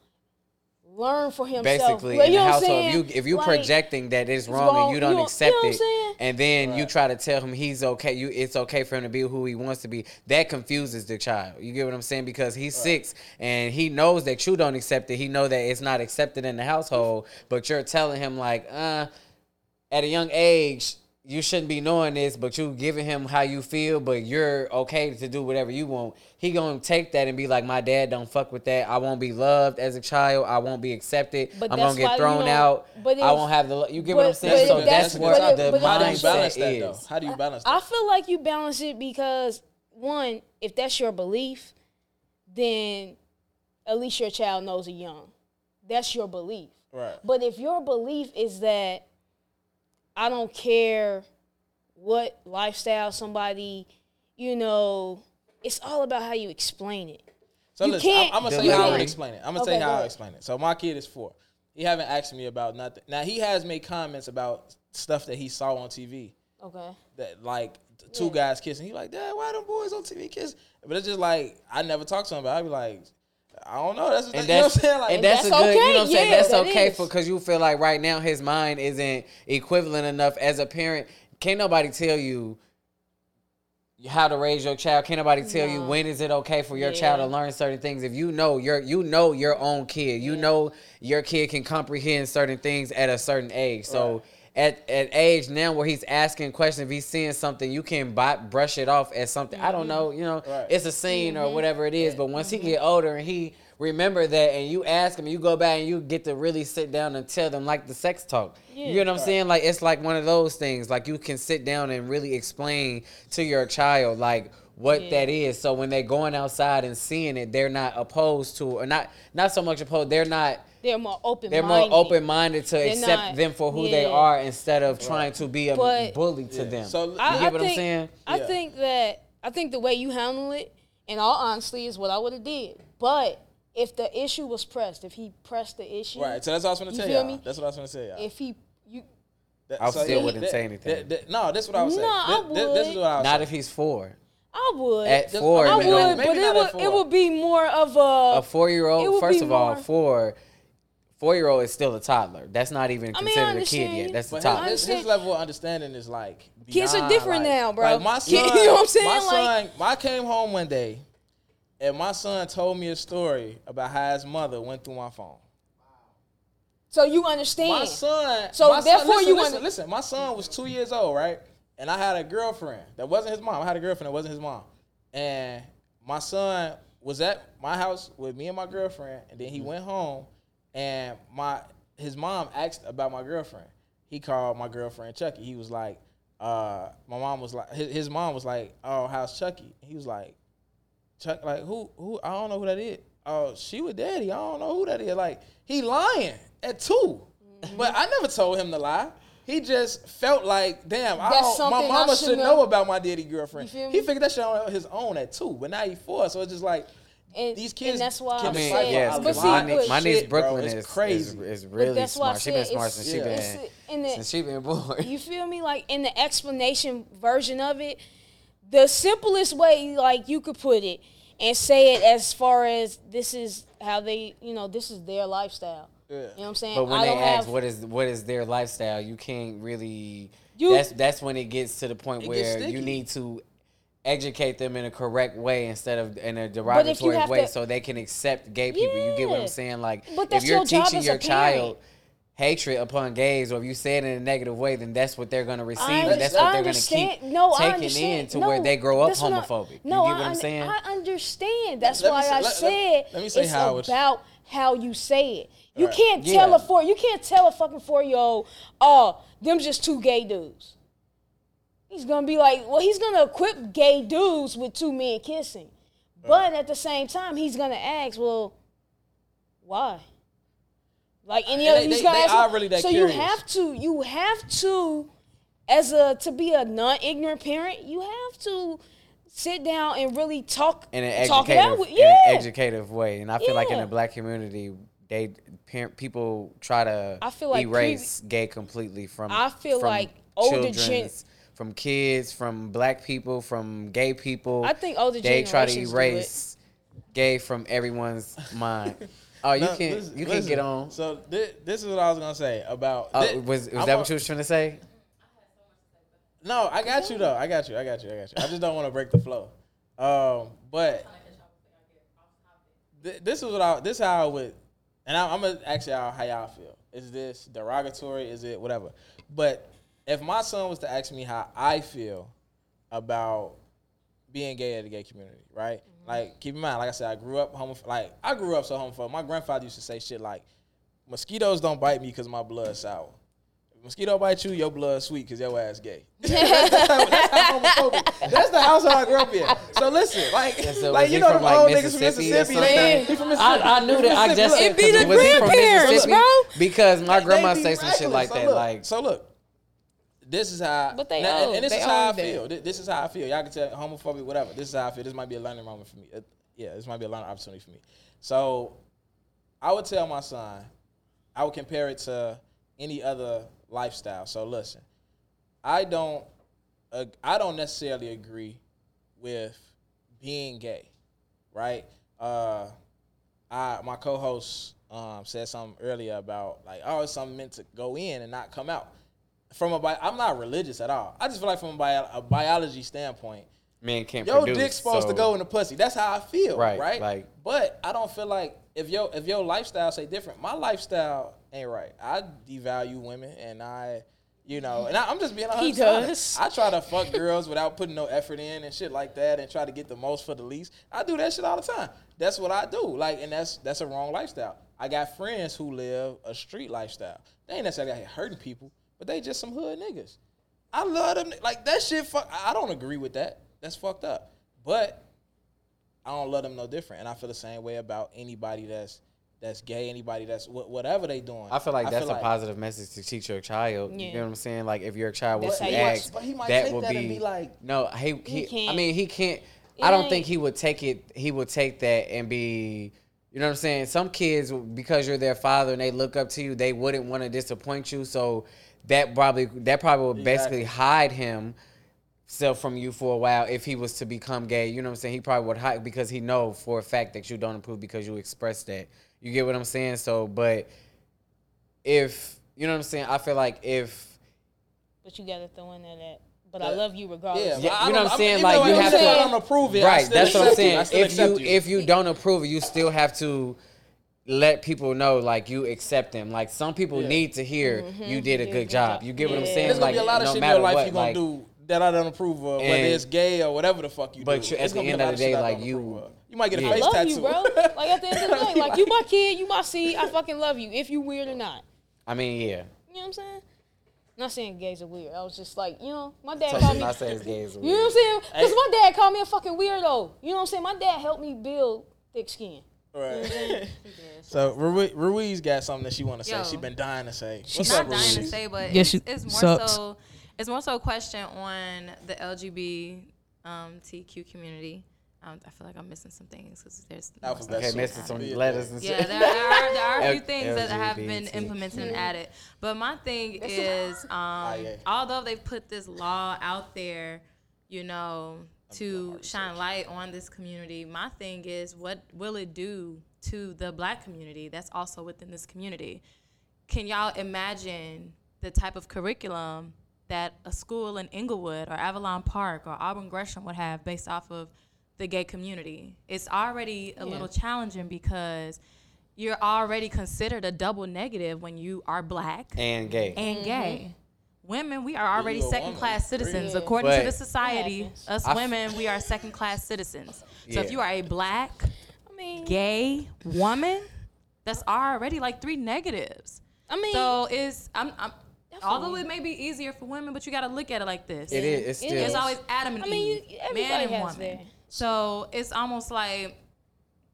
Speaker 3: learn for himself.
Speaker 5: Basically,
Speaker 3: Well,
Speaker 5: in
Speaker 3: you
Speaker 5: the
Speaker 3: know what I'm
Speaker 5: household, if you if you
Speaker 3: Like,
Speaker 5: projecting that it's wrong,
Speaker 3: wrong,
Speaker 5: and you don't
Speaker 3: you don't-
Speaker 5: accept
Speaker 3: you know
Speaker 5: it, and then you try to tell him he's okay, you it's okay for him to be who he wants to be. That confuses the child. You get what I'm saying? Because he's six and he knows that you don't accept it. He know that it's not accepted in the household, but you're telling him like, uh, at a young age. You shouldn't be knowing this, but you giving him how you feel, but you're okay to do whatever you want. He gonna take that and be like, "My dad don't fuck with that. I won't be loved as a child. I won't be accepted.
Speaker 3: But
Speaker 5: I'm gonna get
Speaker 3: why you
Speaker 5: thrown out.
Speaker 3: but
Speaker 5: I won't have the. You get what I'm saying? so that's,
Speaker 3: that's-
Speaker 5: what
Speaker 3: but if-
Speaker 5: the
Speaker 3: but if-
Speaker 2: how do you balance that
Speaker 5: is.
Speaker 2: though? How do you balance that?
Speaker 3: I feel like you balance it because one, if that's your belief, then at least your child knows it young. That's your belief.
Speaker 2: right.
Speaker 3: But if your belief is that I don't care what lifestyle somebody, you know, it's all about how you explain it.
Speaker 2: So
Speaker 3: You
Speaker 2: listen, I'm,
Speaker 3: can't-
Speaker 2: I'm gonna
Speaker 5: you
Speaker 2: tell you how I would explain it. I'm gonna
Speaker 3: Okay,
Speaker 2: tell you how I
Speaker 3: ahead.
Speaker 2: explain it. So my kid is four. He haven't asked me about nothing. Now he has made comments about stuff that he saw on TV.
Speaker 3: Okay.
Speaker 2: That like two
Speaker 3: Yeah.
Speaker 2: guys kissing. He like, Dad, why them boys on TV kiss? But it's just like I never talked to him about. it. I be like, I don't know. That's thing.
Speaker 5: And
Speaker 2: You know what
Speaker 5: that's,
Speaker 2: I'm saying? Like,
Speaker 5: and that's,
Speaker 3: that's
Speaker 5: a good, you know
Speaker 3: okay.
Speaker 5: what I'm saying?
Speaker 3: Yeah,
Speaker 5: That's
Speaker 3: that
Speaker 5: okay
Speaker 3: is.
Speaker 5: for because you feel like right now his mind isn't equivalent enough as a parent. Can't nobody tell you how to raise your child. Can't nobody tell you when is it okay for your child to learn certain things. If you know your you know your own kid, you know your kid can comprehend certain things at a certain age. So
Speaker 2: Right.
Speaker 5: At at age now where he's asking questions, if he's seeing something, you can buy, brush it off as something. I don't know, you know,
Speaker 2: Right.
Speaker 5: it's a scene
Speaker 3: Mm-hmm.
Speaker 5: or whatever it is. But once he get older and he remember that, and you ask him, you go back and you get to really sit down and tell them like the sex talk. You know what I'm saying? Like it's like one of those things. Like you can sit down and really explain to your child like what
Speaker 3: Yeah.
Speaker 5: that is. So when they're going outside and seeing it, they're not opposed to, or not not so much opposed. They're not.
Speaker 3: They're more open.
Speaker 5: They're more open minded to
Speaker 3: They're
Speaker 5: accept
Speaker 3: not-
Speaker 5: them for who they are instead of trying to be a
Speaker 3: But-
Speaker 5: bully to
Speaker 2: Yeah.
Speaker 5: them.
Speaker 2: So-
Speaker 5: you
Speaker 2: I-
Speaker 5: get what I'm saying?
Speaker 3: I
Speaker 2: Yeah.
Speaker 3: think that I think the way you handle it, in all honesty, is what I would have did. But if the issue was pressed, if he pressed the issue,
Speaker 2: right. So that's what I was gonna
Speaker 3: You
Speaker 2: tell
Speaker 3: feel
Speaker 2: y'all.
Speaker 3: me?
Speaker 2: That's what I was gonna tell y'all.
Speaker 3: if he you
Speaker 2: That-
Speaker 5: I still
Speaker 2: yeah,
Speaker 5: wouldn't
Speaker 2: that-
Speaker 5: say anything.
Speaker 2: that- that- no, that's what I was saying.
Speaker 3: No, I
Speaker 2: That- that- This is
Speaker 3: would.
Speaker 2: what I was
Speaker 5: Not
Speaker 2: saying.
Speaker 5: if he's four.
Speaker 3: I would.
Speaker 5: At four,
Speaker 3: I
Speaker 5: you
Speaker 3: would,
Speaker 5: know,
Speaker 2: maybe
Speaker 3: but
Speaker 2: not
Speaker 3: it
Speaker 2: at
Speaker 3: would it would be more of a.
Speaker 5: a four year old. First of all, four. Four year old is still a toddler. That's not even
Speaker 3: I mean, I
Speaker 5: considered a kid yet. That's a
Speaker 2: But
Speaker 5: toddler.
Speaker 2: his, his, his level of understanding is like
Speaker 3: Kids are different
Speaker 2: like-
Speaker 3: now, bro.
Speaker 2: Like my
Speaker 3: You know what I'm saying?
Speaker 2: My
Speaker 3: Like-
Speaker 2: son, I came home one day, and my son told me a story about how his mother went through my phone.
Speaker 3: So you understand?
Speaker 2: My son.
Speaker 3: So
Speaker 2: my son-
Speaker 3: therefore
Speaker 2: listen,
Speaker 3: you
Speaker 2: listen,
Speaker 3: under-
Speaker 2: listen. My son was two years old, right? And I had a girlfriend that wasn't his mom. I had a girlfriend that wasn't his mom. And my son was at my house with me and my girlfriend, and then he mm-hmm. went home, and my his mom asked about my girlfriend. He called my girlfriend Chucky. He was like, uh, my mom was like, his, his mom was like, oh, how's Chucky? He was like, Chuck, like who who I don't know who that is. Oh, she with daddy. I don't know who that is. Like he lying at 2
Speaker 3: Mm-hmm.
Speaker 2: But I never told him to lie. He just felt like, damn, I don't, my mama
Speaker 3: should know
Speaker 2: about my daddy girlfriend. He figured that shit on his own at two, but now he four. So it's just like
Speaker 3: and,
Speaker 2: these kids.
Speaker 3: and that's why
Speaker 2: can
Speaker 3: I
Speaker 5: I mean,
Speaker 3: said,
Speaker 2: decipher
Speaker 5: yes,
Speaker 3: but
Speaker 5: because
Speaker 3: see,
Speaker 5: my,
Speaker 2: lot
Speaker 5: niece,
Speaker 3: but-
Speaker 2: of
Speaker 5: my niece
Speaker 2: shit, bro.
Speaker 5: Brooklyn
Speaker 2: It's
Speaker 5: is,
Speaker 2: crazy.
Speaker 5: is is really
Speaker 3: that's
Speaker 5: smart. She
Speaker 3: said
Speaker 5: been smart
Speaker 3: it's-
Speaker 5: since she
Speaker 2: Yeah.
Speaker 5: been
Speaker 3: it's the,
Speaker 5: since she been born.
Speaker 3: You feel me? Like in the explanation version of it, the simplest way like you could put it and say it as far as this is how they, you know, this is their lifestyle. You know what I'm saying?
Speaker 5: But when
Speaker 3: I
Speaker 5: they
Speaker 3: don't
Speaker 5: ask
Speaker 3: have,
Speaker 5: what is what is their lifestyle, you can't really.
Speaker 3: You-
Speaker 5: that's that's when it gets to the point where you need to educate them in a correct way instead of in a derogatory way,
Speaker 3: to-
Speaker 5: so they can accept gay people. You get what I'm saying? Like
Speaker 3: But
Speaker 5: if you're
Speaker 3: your
Speaker 5: teaching your child
Speaker 3: parent.
Speaker 5: hatred upon gays, or if you say it in a negative way, then that's what they're gonna receive.
Speaker 3: I,
Speaker 5: and
Speaker 3: under-
Speaker 5: that's what they're gonna keep
Speaker 3: no, I
Speaker 5: taking
Speaker 3: understand.
Speaker 5: in to
Speaker 3: no,
Speaker 5: where they grow up
Speaker 3: that's what I-
Speaker 5: homophobic.
Speaker 3: no,
Speaker 5: you get what
Speaker 3: I,
Speaker 5: I'm saying?
Speaker 3: I understand. That's
Speaker 2: Let
Speaker 3: why
Speaker 2: say-
Speaker 3: I
Speaker 2: let- let-
Speaker 3: said
Speaker 2: let me say
Speaker 3: it's
Speaker 2: how it's-
Speaker 3: about how you say it. You
Speaker 2: Right.
Speaker 3: can't tell a four. You can't tell a fucking four year old, oh, them just two gay dudes. He's gonna be like, well, he's gonna equip gay dudes with two men kissing, but at the same time, he's gonna ask, well, why? Like any other,
Speaker 2: they-
Speaker 3: he's
Speaker 2: they-
Speaker 3: gonna
Speaker 2: they
Speaker 3: ask.
Speaker 2: are really that
Speaker 3: so
Speaker 2: curious.
Speaker 3: you have to, you have to, as a to be a non-ignorant parent, you have to sit down and really talk,
Speaker 5: in an
Speaker 3: talk it out
Speaker 5: educative,
Speaker 3: with,
Speaker 5: in
Speaker 3: yeah.
Speaker 5: an educative way. And I feel like in
Speaker 3: Yeah.
Speaker 5: the black community, they parent people try to
Speaker 3: I feel like
Speaker 5: erase gay completely from.
Speaker 3: I feel
Speaker 5: from
Speaker 3: like older gen-
Speaker 5: children's- from kids, from black people, from gay people.
Speaker 3: I think older
Speaker 5: they try to
Speaker 3: generations do it.
Speaker 5: erase gay from everyone's mind. Oh, you
Speaker 2: No,
Speaker 5: can
Speaker 2: listen-
Speaker 5: you can
Speaker 2: listen.
Speaker 5: get on.
Speaker 2: So thi- this is what I was gonna say about.
Speaker 5: Oh,
Speaker 2: thi-
Speaker 5: was was
Speaker 2: I'm
Speaker 5: that
Speaker 2: a-
Speaker 5: what you was trying to say?
Speaker 2: No, I got you though. I got you. I got you. I got you. I just don't want to break the flow. Um, but th- this is what I. This how I would, and I, I'm gonna ask y'all how y'all feel. Is this derogatory? Is it whatever? But if my son was to ask me how I feel about being gay in the gay community, right? Mm-hmm. Like, keep in mind, like I said, I grew up homophobic. Like, I grew up so homophobic. My grandfather used to say shit like, "Mosquitoes don't bite me because my blood's sour." Mosquito bite you, your blood sweet because your ass gay. that's, how, that's how homophobic. That's the household I grew up in. So listen, like,
Speaker 5: so
Speaker 2: like you know the
Speaker 5: like,
Speaker 2: old niggas from
Speaker 5: Mississippi or
Speaker 2: Man, he from Mississippi.
Speaker 5: I, I knew
Speaker 2: He
Speaker 5: that. I just said,
Speaker 3: It be the
Speaker 5: he from
Speaker 3: grandparents,
Speaker 5: Mississippi?
Speaker 3: bro.
Speaker 5: Because my
Speaker 2: They
Speaker 5: grandma say some shit
Speaker 2: reckless.
Speaker 5: like
Speaker 2: So
Speaker 5: that.
Speaker 2: look,
Speaker 5: Like
Speaker 2: so look, this is how.
Speaker 3: But they
Speaker 2: now, and- and this
Speaker 3: They
Speaker 2: is how I feel. Thi- This is how I feel. Y'all can tell homophobic, whatever. This is how I feel. This might be a learning moment for me. Uh, yeah, this might be a learning opportunity for me. So, I would tell my son, I would compare it to any other lifestyle. So listen, I don't, uh, I don't necessarily agree with being gay, right? Uh, I my co-host um, said something earlier about like, oh, it's something meant to go in and not come out. From a bi- I'm not religious at all. I just feel like from a, bio- a biology standpoint,
Speaker 5: men can't
Speaker 2: your
Speaker 5: produce.
Speaker 2: dick's supposed
Speaker 5: so-
Speaker 2: to go in the pussy. That's how I feel,
Speaker 5: Right,
Speaker 2: right?
Speaker 5: like-
Speaker 2: but I don't feel like if your if your lifestyle say different, my lifestyle ain't right. I devalue women and I, you know, and I, I'm just being honest.
Speaker 3: He does.
Speaker 2: I try to fuck girls without putting no effort in and shit like that, and try to get the most for the least. I do that shit all the time. That's what I do. Like, and that's that's a wrong lifestyle. I got friends who live a street lifestyle. They ain't necessarily out here hurting people, but they just some hood niggas. I love them. Like that shit. Fuck. I I don't agree with that. That's fucked up. But I don't love them no different, and I feel the same way about anybody that's that's gay, anybody that's wh- whatever they doing.
Speaker 5: I feel like that's
Speaker 2: feel
Speaker 5: a positive message to teach your child. You know what I'm saying? Like if your child was
Speaker 3: That's
Speaker 5: to
Speaker 3: how
Speaker 5: ask,
Speaker 2: But he might
Speaker 5: that would
Speaker 2: that
Speaker 5: be,
Speaker 2: be like-
Speaker 5: no. He, he, I mean, he can't.
Speaker 3: It
Speaker 5: I don't
Speaker 3: ain't-
Speaker 5: think he would take it. He would take that and be. You know what I'm saying? Some kids, because you're their father and they look up to you, they wouldn't want to disappoint you. So that probably that probably would basically hide him self from you for a while if he was to become gay. You know what I'm saying? He probably would hide because he know for a fact that you don't approve because you express that. You get what I'm saying? So, but if you know what I'm saying, I feel like if
Speaker 3: But you gotta throw in there that but I love you regardless.
Speaker 2: Yeah,
Speaker 5: Yeah, you know what I'm
Speaker 2: I mean,
Speaker 5: saying?
Speaker 2: even
Speaker 5: Like,
Speaker 2: though
Speaker 5: you have
Speaker 2: don't-
Speaker 5: to-
Speaker 2: I don't approve it.
Speaker 5: Right. That's what I'm
Speaker 2: accept you.
Speaker 5: saying. If you
Speaker 2: accept
Speaker 5: if you don't approve it, you still have to let people know like you accept them. Like some people
Speaker 2: Yeah.
Speaker 5: need to hear mm-hmm, mm-hmm. you did a good job. You get what I'm saying?
Speaker 2: There's gonna
Speaker 5: like
Speaker 2: be a lot of
Speaker 5: no
Speaker 2: shit in
Speaker 5: matter
Speaker 2: your life
Speaker 5: what,
Speaker 2: you're gonna
Speaker 5: like,
Speaker 2: do that I don't approve of, whether it's gay or whatever the fuck you
Speaker 5: But
Speaker 2: do.
Speaker 5: you- at
Speaker 2: It's
Speaker 5: the
Speaker 2: gonna be a
Speaker 5: end
Speaker 2: lot
Speaker 5: of the
Speaker 2: shit
Speaker 5: day,
Speaker 2: I
Speaker 5: like, you-
Speaker 2: you might get a
Speaker 5: Yeah.
Speaker 3: I love
Speaker 2: tattoo,
Speaker 3: you, bro. Like at the end of the day, like you my kid, you my seed. I fucking love you. If you weird or not,
Speaker 5: I mean, yeah.
Speaker 3: you know what I'm saying? not saying gays are weird. I was just like, you know, my dad
Speaker 5: So
Speaker 3: called me.
Speaker 5: not saying it's gay as
Speaker 3: You know what I'm saying? Because my dad called me a fucking weirdo. You know what I'm saying? My dad helped me build thick skin.
Speaker 2: Right. so Rui- Ruiz got something that she want to say.
Speaker 7: Yo.
Speaker 2: She been dying to say.
Speaker 7: She's
Speaker 2: What's
Speaker 7: not
Speaker 2: up,
Speaker 7: dying to say, but
Speaker 3: Yes,
Speaker 7: it's,
Speaker 3: she
Speaker 7: it's more
Speaker 3: sucks.
Speaker 7: so it's more so a question on the LGBTQ um, community. Um, I feel like I'm missing some things because there's more
Speaker 2: Alphabet
Speaker 7: stuff
Speaker 5: Okay, missing some
Speaker 2: Yeah.
Speaker 5: letters and
Speaker 7: Yeah,
Speaker 5: shit.
Speaker 7: there, there are there are a few
Speaker 5: L-
Speaker 7: things that have been
Speaker 5: LGBT.
Speaker 7: implemented and added. But my thing is, um,
Speaker 2: yeah.
Speaker 7: although they put this law out there, you know, to shine light on this community, my thing is, what will it do to the black community that's also within this community? Can y'all imagine the type of curriculum that a school in Englewood or Avalon Park or Auburn Gresham would have based off of the gay community? It's already a little challenging because you're already considered a double negative when you are black
Speaker 5: and gay.
Speaker 7: and gay. Mm-hmm. Women, we are already
Speaker 2: you a
Speaker 7: second class citizens.
Speaker 3: Yeah.
Speaker 7: According to the society, us
Speaker 5: I f-
Speaker 7: women, we are second class citizens. So
Speaker 5: Yeah.
Speaker 7: if you are a black,
Speaker 3: I mean,
Speaker 7: gay woman, that's already like three negatives.
Speaker 3: I mean,
Speaker 7: So it's I'm, I'm although it may be easier for women, but you got to look at it like this.
Speaker 5: It is. It's still.
Speaker 7: It's always Adam and
Speaker 3: I mean,
Speaker 7: Eve, man
Speaker 3: everybody
Speaker 7: and
Speaker 3: has
Speaker 7: woman.
Speaker 3: their-
Speaker 7: So it's almost like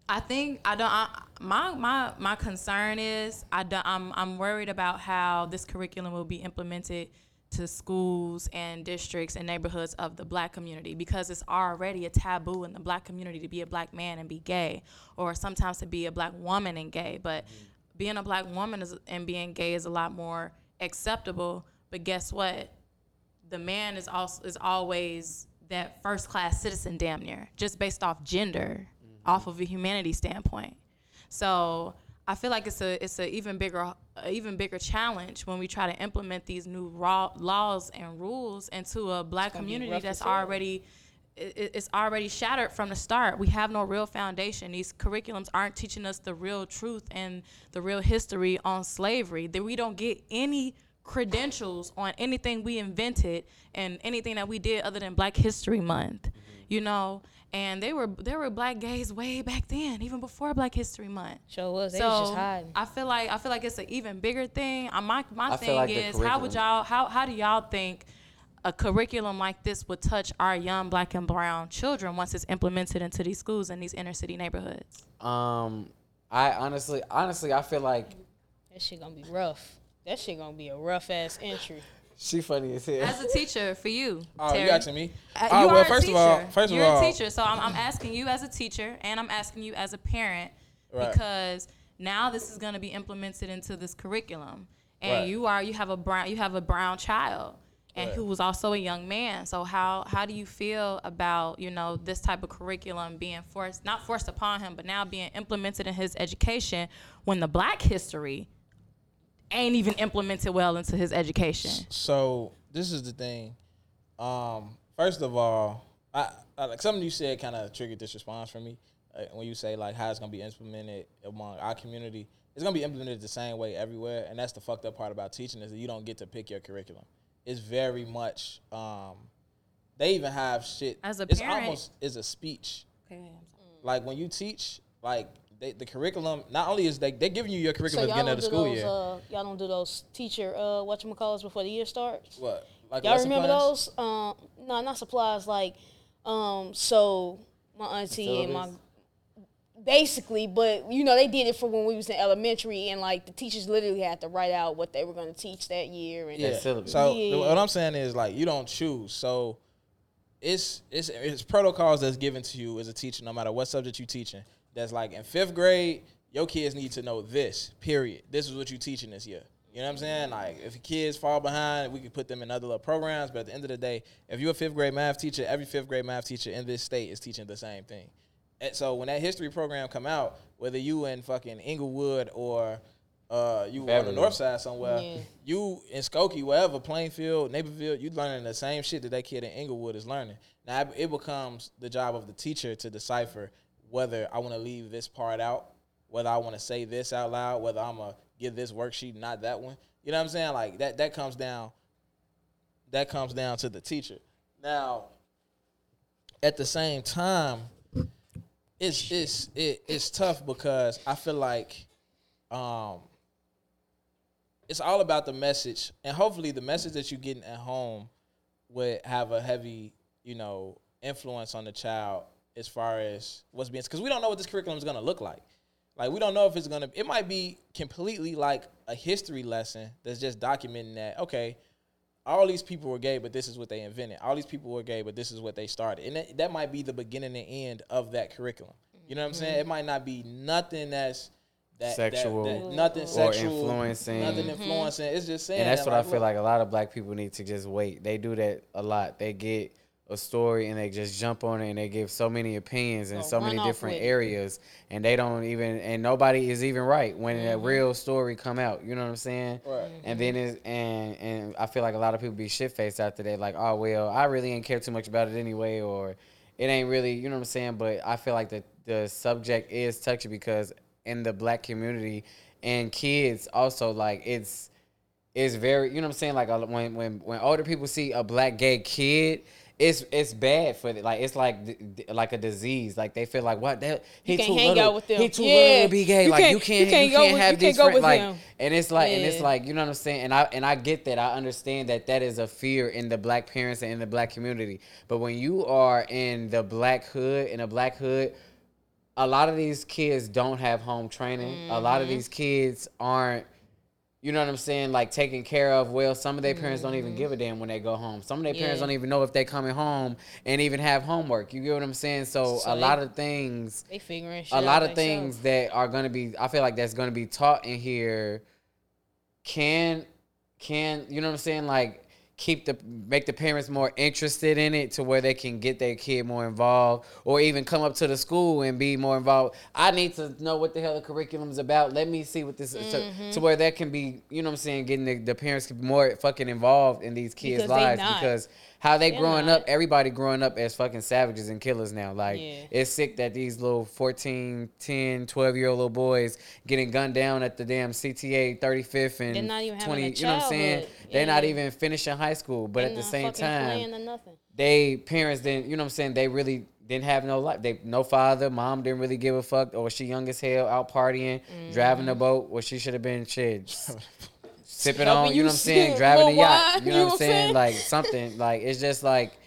Speaker 7: I think I don't. I, my my my concern is I don't, I'm I'm worried about how this curriculum will be implemented to schools and districts and neighborhoods of the black community because it's already a taboo in the black community to be a black man and be gay or sometimes to be a black woman and gay. But being a black woman is, and being gay is a lot more acceptable. But guess what? The man is also is always that first class citizen damn near just based off gender off of a humanity standpoint. So i feel like it's a it's a even bigger even bigger challenge when we try to implement these new raw laws and rules into a black community that's already it- it's already shattered from the start. We have no real foundation. These curriculums aren't teaching us the real truth and the real history on slavery. That we don't get any credentials on anything we invented and anything that we did other than Black History Month. You know, and they were there were black gays way back then, even before Black History Month.
Speaker 3: Sure was. They was just
Speaker 7: So
Speaker 3: hiding.
Speaker 7: I feel like I feel like it's an even bigger thing. Uh, my my
Speaker 5: I
Speaker 7: thing
Speaker 5: like
Speaker 7: is how would y'all how how do y'all think a curriculum like this would touch our young black and brown children once it's implemented into these schools in these inner city neighborhoods?
Speaker 5: Um, I honestly, honestly, I feel like
Speaker 3: That shit gonna be rough. That shit gonna be a rough ass entry.
Speaker 5: She funny as hell.
Speaker 7: As a teacher, for you,
Speaker 2: Oh,
Speaker 7: Terry,
Speaker 2: you asking me?
Speaker 7: uh,
Speaker 2: Oh, well, first of all- first of all, You're
Speaker 7: a teacher, so I'm, I'm asking you as a teacher, and I'm asking you as a parent,
Speaker 2: Right.
Speaker 7: because now this is going to be implemented into this curriculum, and
Speaker 2: Right.
Speaker 7: you are you have a brown you have a brown child, and
Speaker 2: Right.
Speaker 7: who was also a young man. So how how do you feel about you know this type of curriculum being forced not forced upon him, but now being implemented in his education when the Black history ain't even implemented well into his education?
Speaker 2: So this is the thing. Um, first of all, I, I like something you said kind of triggered this response for me uh, when you say like how it's gonna be implemented among our community. It's gonna be implemented the same way everywhere, and that's the fucked up part about teaching is that you don't get to pick your curriculum. It's very much. Um, they even have shit.
Speaker 7: As a
Speaker 2: it's
Speaker 7: parent-
Speaker 2: almost is a speech.
Speaker 7: Okay, I'm sorry.
Speaker 2: Like when you teach, like they, the curriculum. Not only is they they're giving you your curriculum
Speaker 3: y'all
Speaker 2: at the beginning of the school
Speaker 3: those.
Speaker 2: year.
Speaker 3: Uh, y'all don't do those teacher uh, whatchamacallits before the year starts.
Speaker 2: what? Like
Speaker 3: Y'all remember
Speaker 2: plans?
Speaker 3: those? Um, no, not supplies. Like, um, so my auntie and my basically, but you know they did it for when we was in elementary, and like the teachers literally had to write out what they were going to teach that year. And
Speaker 5: That.
Speaker 2: So
Speaker 3: Yeah.
Speaker 2: what I'm saying is like you don't choose. So it's it's it's protocols that's given to you as a teacher, no matter what subject you're teaching. That's like in fifth grade, your kids need to know this. Period. This is what you're teaching this year. You know what I'm saying? Like if kids fall behind, we could put them in other little programs. But at the end of the day, if you're a fifth grade math teacher, every fifth grade math teacher in this state is teaching the same thing. And so when that history program come out, whether you in fucking Englewood or uh, you on the north side somewhere,
Speaker 3: Yeah.
Speaker 2: you in Skokie, wherever, Plainfield, Naperville, you learning the same shit that that kid in Englewood is learning. Now it- it becomes the job of the teacher to decipher whether I want to leave this part out, whether I want to say this out loud, whether I'm gonna give this worksheet, not that one. You know what I'm saying? Like that. That comes down. That comes down to the teacher. Now, at the same time, it's it's it, it's tough because I feel like um it's all about the message and hopefully the message that you're getting at home would have a heavy you know influence on the child as far as what's being because we don't know what this curriculum is going to look like like we don't know if it's going to it might be completely like a history lesson that's just documenting that okay all these people were gay, but this is what they invented. All these people were gay, but this is what they started. And that, that might be the beginning and end of that curriculum. You know what I'm mm-hmm. saying? It might not be nothing that's that, that-
Speaker 5: Sexual
Speaker 2: that- nothing
Speaker 5: or
Speaker 2: sexual,
Speaker 5: influencing.
Speaker 2: nothing influencing. Mm-hmm. It's just saying.
Speaker 5: And that's
Speaker 2: that,
Speaker 5: what I feel
Speaker 2: look,
Speaker 5: like a lot of black people need to just wait. They do that a lot. They get a story and they just jump on it and they give so many opinions in
Speaker 3: Go
Speaker 5: so many different areas and they don't even and nobody is even right when a real story come out. You know what I'm saying?
Speaker 2: Right.
Speaker 5: And then it's and and I feel like a lot of people be shit faced after they like, oh well, I really ain't care too much about it anyway, or it ain't really, you know what I'm saying? But I feel like the the subject is touchy because in the black community and kids also like it's it's very you know what I'm saying like when when when older people see a black gay kid it's it's bad for the, like it's like like a disease like they feel like what that he
Speaker 3: can't
Speaker 5: too
Speaker 3: hang
Speaker 5: little
Speaker 3: out with them.
Speaker 5: he too
Speaker 3: Yeah.
Speaker 5: little to be gay
Speaker 3: You
Speaker 5: like
Speaker 3: can't-
Speaker 5: you can't
Speaker 3: you can't
Speaker 5: you can't
Speaker 3: with-
Speaker 5: have these friends like
Speaker 3: him.
Speaker 5: and it's like and it's like you know what I'm saying and I and I get that I understand that that is a fear in the black parents and in the black community but when you are in the black hood in a black hood a lot of these kids don't have home training. A lot of
Speaker 3: Mm-hmm.
Speaker 5: these kids aren't, you know what I'm saying, like taken care of well. Some of their parents don't even give a damn when they go home. Some of their parents
Speaker 3: Mm-hmm.
Speaker 5: Don't even know if they're coming home and even have homework. You get what I'm saying? So,
Speaker 3: So
Speaker 5: a
Speaker 3: they-
Speaker 5: lot of things,
Speaker 3: They figuring shit
Speaker 5: a lot of things that are gonna be, I feel like that's gonna be taught in here. Can, can you know what I'm saying? Like keep the make the parents more interested in it to where they can get their kid more involved or even come up to the school and be more involved. I need to know what the hell the curriculum is about. Let me see what this
Speaker 3: Mm-hmm.
Speaker 5: to, to where that can be you know what i'm saying getting the, the parents more fucking involved in these kids
Speaker 3: Because
Speaker 5: lives because how they
Speaker 3: They're
Speaker 5: growing
Speaker 3: not.
Speaker 5: up everybody growing up as fucking savages and killers now. Like
Speaker 3: Yeah.
Speaker 5: it's sick that these little 14 10 12 year old little boys getting gunned down at the damn cta 35th and
Speaker 3: They're not even
Speaker 5: 20 you know what i'm saying? they're not even finishing high school but
Speaker 3: They
Speaker 5: at the same time
Speaker 3: or
Speaker 5: they parents didn't you know what I'm saying? They really didn't have no life. They no father mom didn't really give a fuck. Or was she young as hell out partying driving the mm. boat. Where she should have been shit sipping on you know what I'm saying driving a yacht
Speaker 3: wine,
Speaker 5: you know what I'm saying like something like it's just like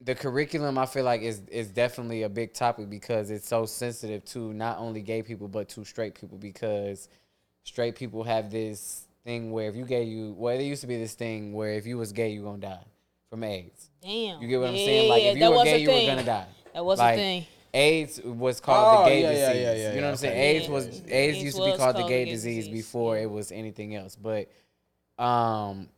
Speaker 5: the curriculum I feel like is is definitely a big topic because it's so sensitive to not only gay people but to straight people because straight people have this thing where if you gay you well there used to be this thing where if you was gay you gonna die from AIDS.
Speaker 3: Damn.
Speaker 5: You get what I'm saying? Like if you were gay you were gonna die.
Speaker 3: That was
Speaker 5: like,
Speaker 3: a thing.
Speaker 5: AIDS was called
Speaker 2: Oh,
Speaker 5: the gay
Speaker 2: yeah, yeah,
Speaker 5: disease.
Speaker 2: yeah, yeah,
Speaker 5: you know what
Speaker 2: yeah,
Speaker 5: I'm saying? AIDS was AIDS
Speaker 3: AIDS
Speaker 5: used to be
Speaker 3: was
Speaker 5: called the gay
Speaker 3: gay
Speaker 5: disease
Speaker 3: disease,
Speaker 5: before
Speaker 3: yeah.
Speaker 5: it was anything else. But um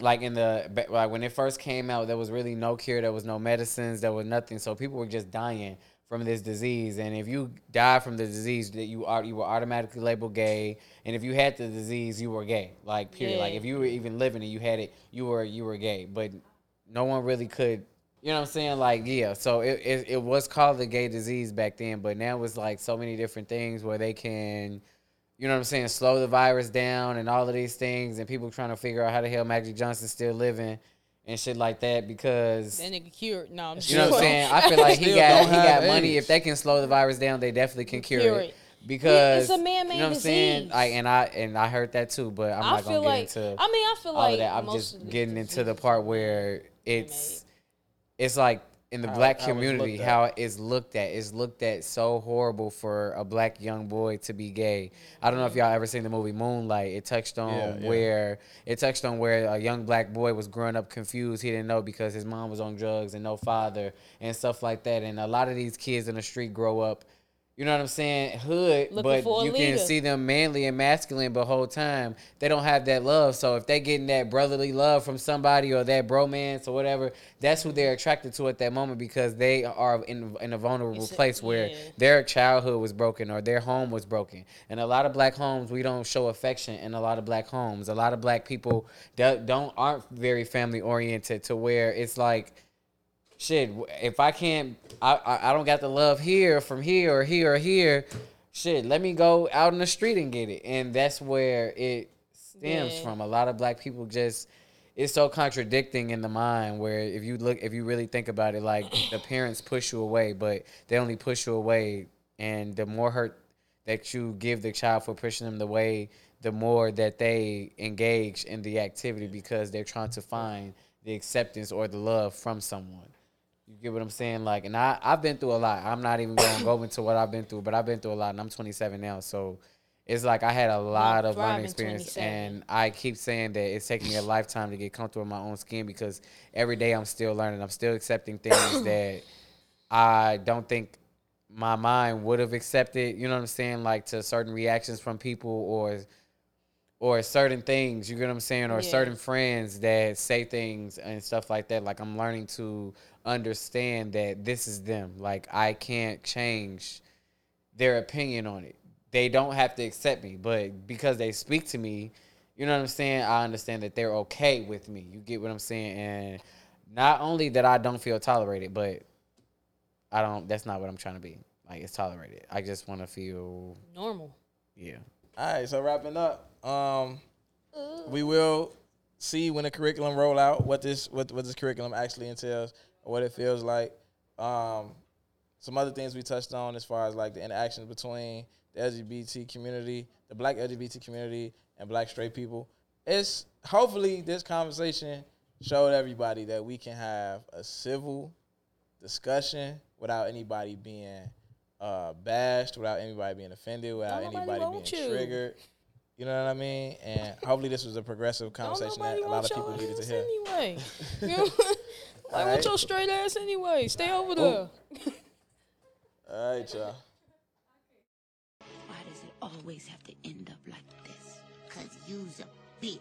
Speaker 5: like in the ba- like when it first came out, there was really no cure, there was no medicines, there was nothing. So people were just dying from this disease. And if you die from the disease, that you are you were automatically labeled gay. And if you had the disease, you were gay. Like period. Like if you were even living and you had it, you were you were gay. But no one really could you know what I'm saying? Like, yeah. So it, it, it was called the gay disease back then, but now it's like so many different things where they can, you know what I'm saying, slow the virus down and all of these things, and people trying to figure out how the hell Magic Johnson's still living and shit like that because
Speaker 3: That nigga cured. No, I'm just
Speaker 5: you know what I'm saying. I feel like he got he
Speaker 2: have
Speaker 5: got money. If they can slow the virus down, they definitely can cure,
Speaker 3: Cure
Speaker 5: it.
Speaker 3: it.
Speaker 5: Because
Speaker 3: It's a man-made
Speaker 5: you know what I'm saying.
Speaker 3: disease.
Speaker 5: I and I and I heard that too, but I'm
Speaker 3: I
Speaker 5: not gonna
Speaker 3: feel
Speaker 5: get
Speaker 3: like.
Speaker 5: into
Speaker 3: I mean, I feel
Speaker 5: all
Speaker 3: like
Speaker 5: of that. I'm
Speaker 3: most
Speaker 5: just
Speaker 3: of
Speaker 5: getting into the part where it's
Speaker 3: man-made.
Speaker 5: It's like in the
Speaker 2: How-
Speaker 5: black
Speaker 2: how
Speaker 5: community
Speaker 2: looked
Speaker 5: how it's looked at. It's looked at so horrible for a black young boy to be gay. I don't know if y'all ever seen the movie Moonlight. It touched on
Speaker 2: Yeah, yeah.
Speaker 5: where it touched on where a young black boy was growing up confused. He didn't know because his mom was on drugs and no father and stuff like that. And a lot of these kids in the street grow up. You know what I'm saying, hood,
Speaker 3: Looking
Speaker 5: but
Speaker 3: a
Speaker 5: you can see them manly and masculine, but whole time they don't have that love. So if they getting that brotherly love from somebody or that bromance or whatever, that's who they're attracted to at that moment because they are in in a vulnerable
Speaker 3: It's a-
Speaker 5: place where
Speaker 3: yeah.
Speaker 5: their childhood was broken or their home was broken. And a lot of black homes, we don't show affection in a lot of black homes. A lot of black people don't aren't very family oriented to where it's like shit, if I can't, I, I, I don't got the love here from here or here or here, shit, let me go out in the street and get it. And that's where it stems
Speaker 3: Yeah.
Speaker 5: from. A lot of black people just, it's so contradicting in the mind where if you look, if you really think about it, like the parents push you away, but they only push you away. And the more hurt that you give the child for pushing them the way, the more that they engage in the activity because they're trying to find the acceptance or the love from someone. You get what I'm saying? Like, and I, I've been through a lot. I'm not even going to go into what I've been through, but I've been through a lot, and I'm 27 now. So it's like I had a lot of learning experience, and I keep saying that it's taking me a lifetime to get comfortable in my own skin because every day I'm still learning. I'm still accepting things that I don't think my mind would have accepted. You know what I'm saying? Like to certain reactions from people or or certain things, you get what I'm saying, or
Speaker 3: Yeah.
Speaker 5: certain friends that say things and stuff like that. Like I'm learning to understand that this is them. Like I can't change their opinion on it. They don't have to accept me, but because they speak to me, you know what I'm saying, I understand that they're okay with me. You get what I'm saying? And not only that I don't feel tolerated, but I don't that's not what I'm trying to be. Like it's tolerated. I just want to feel
Speaker 3: Normal.
Speaker 5: yeah.
Speaker 2: All right, so wrapping up, um, we will see when the curriculum roll out what this what what this curriculum actually entails, or what it feels like. Um, some other things we touched on as far as like the interaction between the LGBT community, the Black LGBT community, and Black straight people. It's hopefully this conversation showed everybody that we can have a civil discussion without anybody being uh, bashed, without anybody being offended, without
Speaker 3: Don't
Speaker 2: anybody being
Speaker 3: you.
Speaker 2: triggered. You know what I mean? And hopefully this was a progressive conversation that a lot of people needed to hear.
Speaker 3: Anyway, you know? I want your straight ass anyway. Stay over oh. there.
Speaker 2: Oh. All right, y'all.
Speaker 8: Why does it always have to end up like this? Cause you's a bitch.